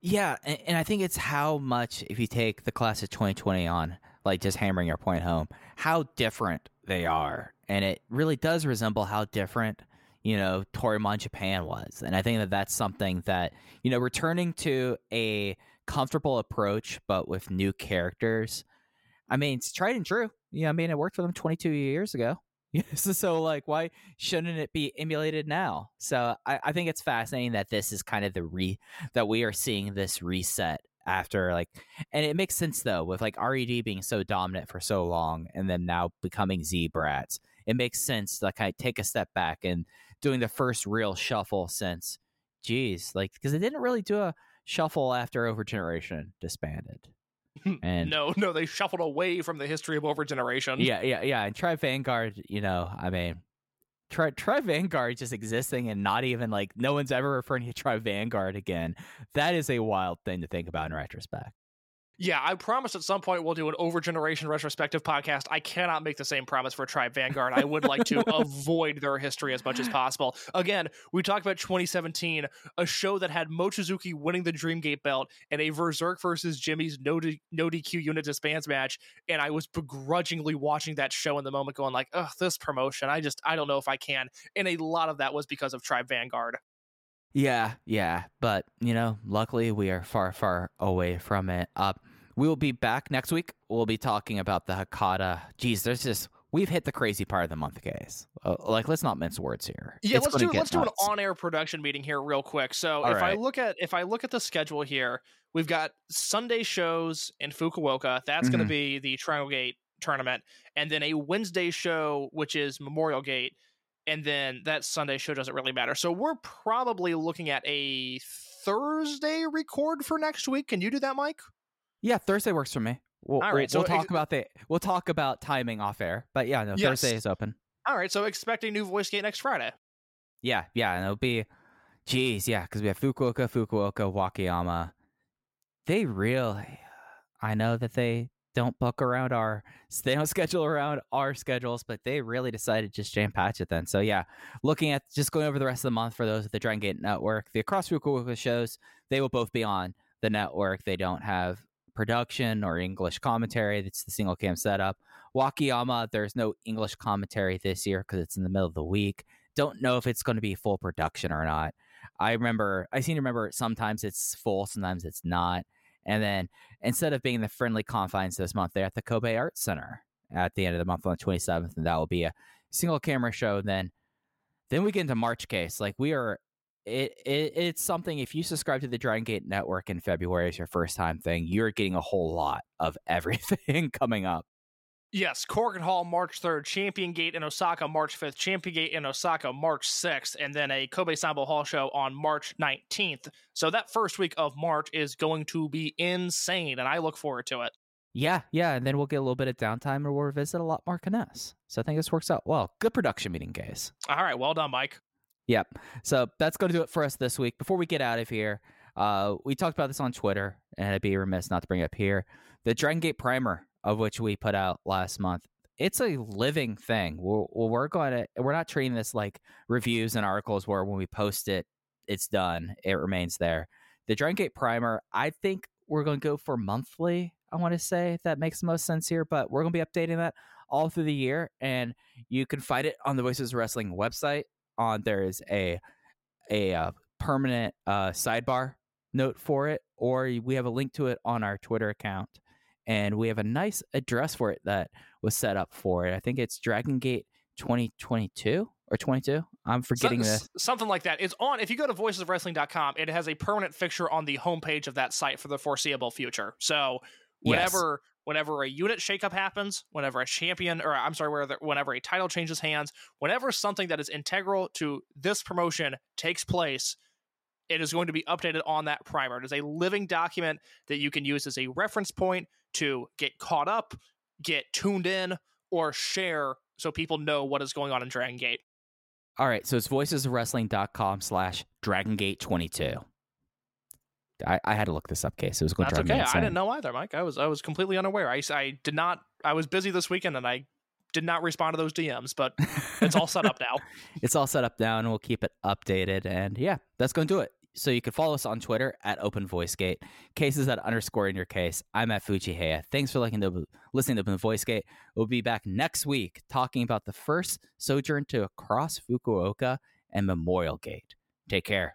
Yeah, and, and, I think it's how much if you take the class of 2020 on, like just hammering your point home, how different they are, and it really does resemble how different you know Toryumon Japan was, and I think that that's something that you know returning to a comfortable approach but with new characters. I mean, it's tried and true. Yeah, I mean, it worked for them 22 years ago. so like why shouldn't it be emulated now so I, I think it's fascinating that this is kind of the re that we are seeing this reset after like and it makes sense though with like red being so dominant for so long and then now becoming z-brats it makes sense to like kind of take a step back and doing the first real shuffle since geez like because they didn't really do a shuffle after overgeneration disbanded and no, no, they shuffled away from the history of overgeneration. Yeah, yeah, yeah. And Tribe Vanguard, you know, I mean, Tribe Vanguard just existing and not even like no one's ever referring to Tribe Vanguard again. That is a wild thing to think about in retrospect. Yeah, I promise at some point we'll do an over generation retrospective podcast. I cannot make the same promise for Tribe Vanguard. I would like to avoid their history as much as possible. Again, we talked about 2017, a show that had Mochizuki winning the Dreamgate belt and a Berserk versus Jimmyz no, D- no DQ unit disbands match. And I was begrudgingly watching that show in the moment, going like, ugh, this promotion. I just, I don't know if I can. And a lot of that was because of Tribe Vanguard. Yeah, yeah, but you know, luckily we are far, far away from it. Uh, we will be back next week. We'll be talking about the Hakata. Geez, there's just we've hit the crazy part of the month, guys. Uh, like, let's not mince words here. Yeah, it's let's do let's nuts. do an on-air production meeting here real quick. So All if right. I look at if I look at the schedule here, we've got Sunday shows in Fukuoka. That's mm-hmm. going to be the Triangle Gate tournament, and then a Wednesday show, which is Memorial Gate and then that Sunday show doesn't really matter. So we're probably looking at a Thursday record for next week. Can you do that, Mike? Yeah, Thursday works for me. We'll, All right, we'll, so we'll talk about the we'll talk about timing off air, but yeah, no, yes. Thursday is open. All right, so expecting new voice gate next Friday. Yeah, yeah, and it'll be, geez, yeah, because we have Fukuoka, Fukuoka, Wakayama. They really, I know that they don't book around our they don't schedule around our schedules, but they really decided just jam patch it then. So yeah, looking at just going over the rest of the month for those at the Dragon Gate Network, the Across Fukuoka shows, they will both be on the network. They don't have production or English commentary. It's the single cam setup. Wakayama, there's no English commentary this year because it's in the middle of the week. Don't know if it's going to be full production or not. I remember, I seem to remember sometimes it's full, sometimes it's not. And then instead of being the friendly confines this month, they're at the Kobe Art Center at the end of the month on the 27th, and that will be a single camera show. Then, then we get into March case. Like we are, it, it it's something. If you subscribe to the Dragon Gate Network in February as your first time thing, you're getting a whole lot of everything coming up. Yes, Korakuen Hall March 3rd, Champion Gate in Osaka March 5th, Champion Gate in Osaka March 6th, and then a Kobe Sanbo Hall show on March 19th. So that first week of March is going to be insane, and I look forward to it. Yeah, yeah, and then we'll get a little bit of downtime and we'll revisit a lot more K-ness. So I think this works out well. Good production meeting, guys. All right, well done, Mike. Yep. So that's going to do it for us this week. Before we get out of here, uh, we talked about this on Twitter, and I'd be remiss not to bring it up here. The Dragon Gate Primer of which we put out last month. It's a living thing. We'll work on it. We're not treating this like reviews and articles where when we post it, it's done. It remains there. The Dragon Gate Primer, I think we're going to go for monthly. I want to say that makes the most sense here, but we're going to be updating that all through the year, and you can find it on the Voices Wrestling website. On there is a a uh, permanent uh, sidebar note for it, or we have a link to it on our Twitter account and we have a nice address for it that was set up for it. I think it's Dragon Gate 2022 or 22. I'm forgetting So- this. Something like that. It's on. If you go to voicesofwrestling.com, it has a permanent fixture on the homepage of that site for the foreseeable future. So Yes. whenever whenever a unit shakeup happens, whenever a champion, or I'm sorry, whenever a title changes hands, whenever something that is integral to this promotion takes place, it is going to be updated on that primer. It is a living document that you can use as a reference point to get caught up, get tuned in, or share so people know what is going on in Dragon Gate. All right, so it's voicesofwrestling.com slash Dragon Gate 22. I, I had to look this up, case. It was going to drive okay. me I didn't know either, Mike. I was I was completely unaware. I, I did not. I was busy this weekend and I did not respond to those DMs. But it's all set up now. it's all set up now and we'll keep it updated. And yeah, that's going to do it. So you can follow us on Twitter at Open Voice Gate. Cases at underscore in your case. I'm at Fujiheya. Thanks for listening to, listening to Open Voice Gate. We'll be back next week talking about the first sojourn to across Fukuoka and Memorial Gate. Take care.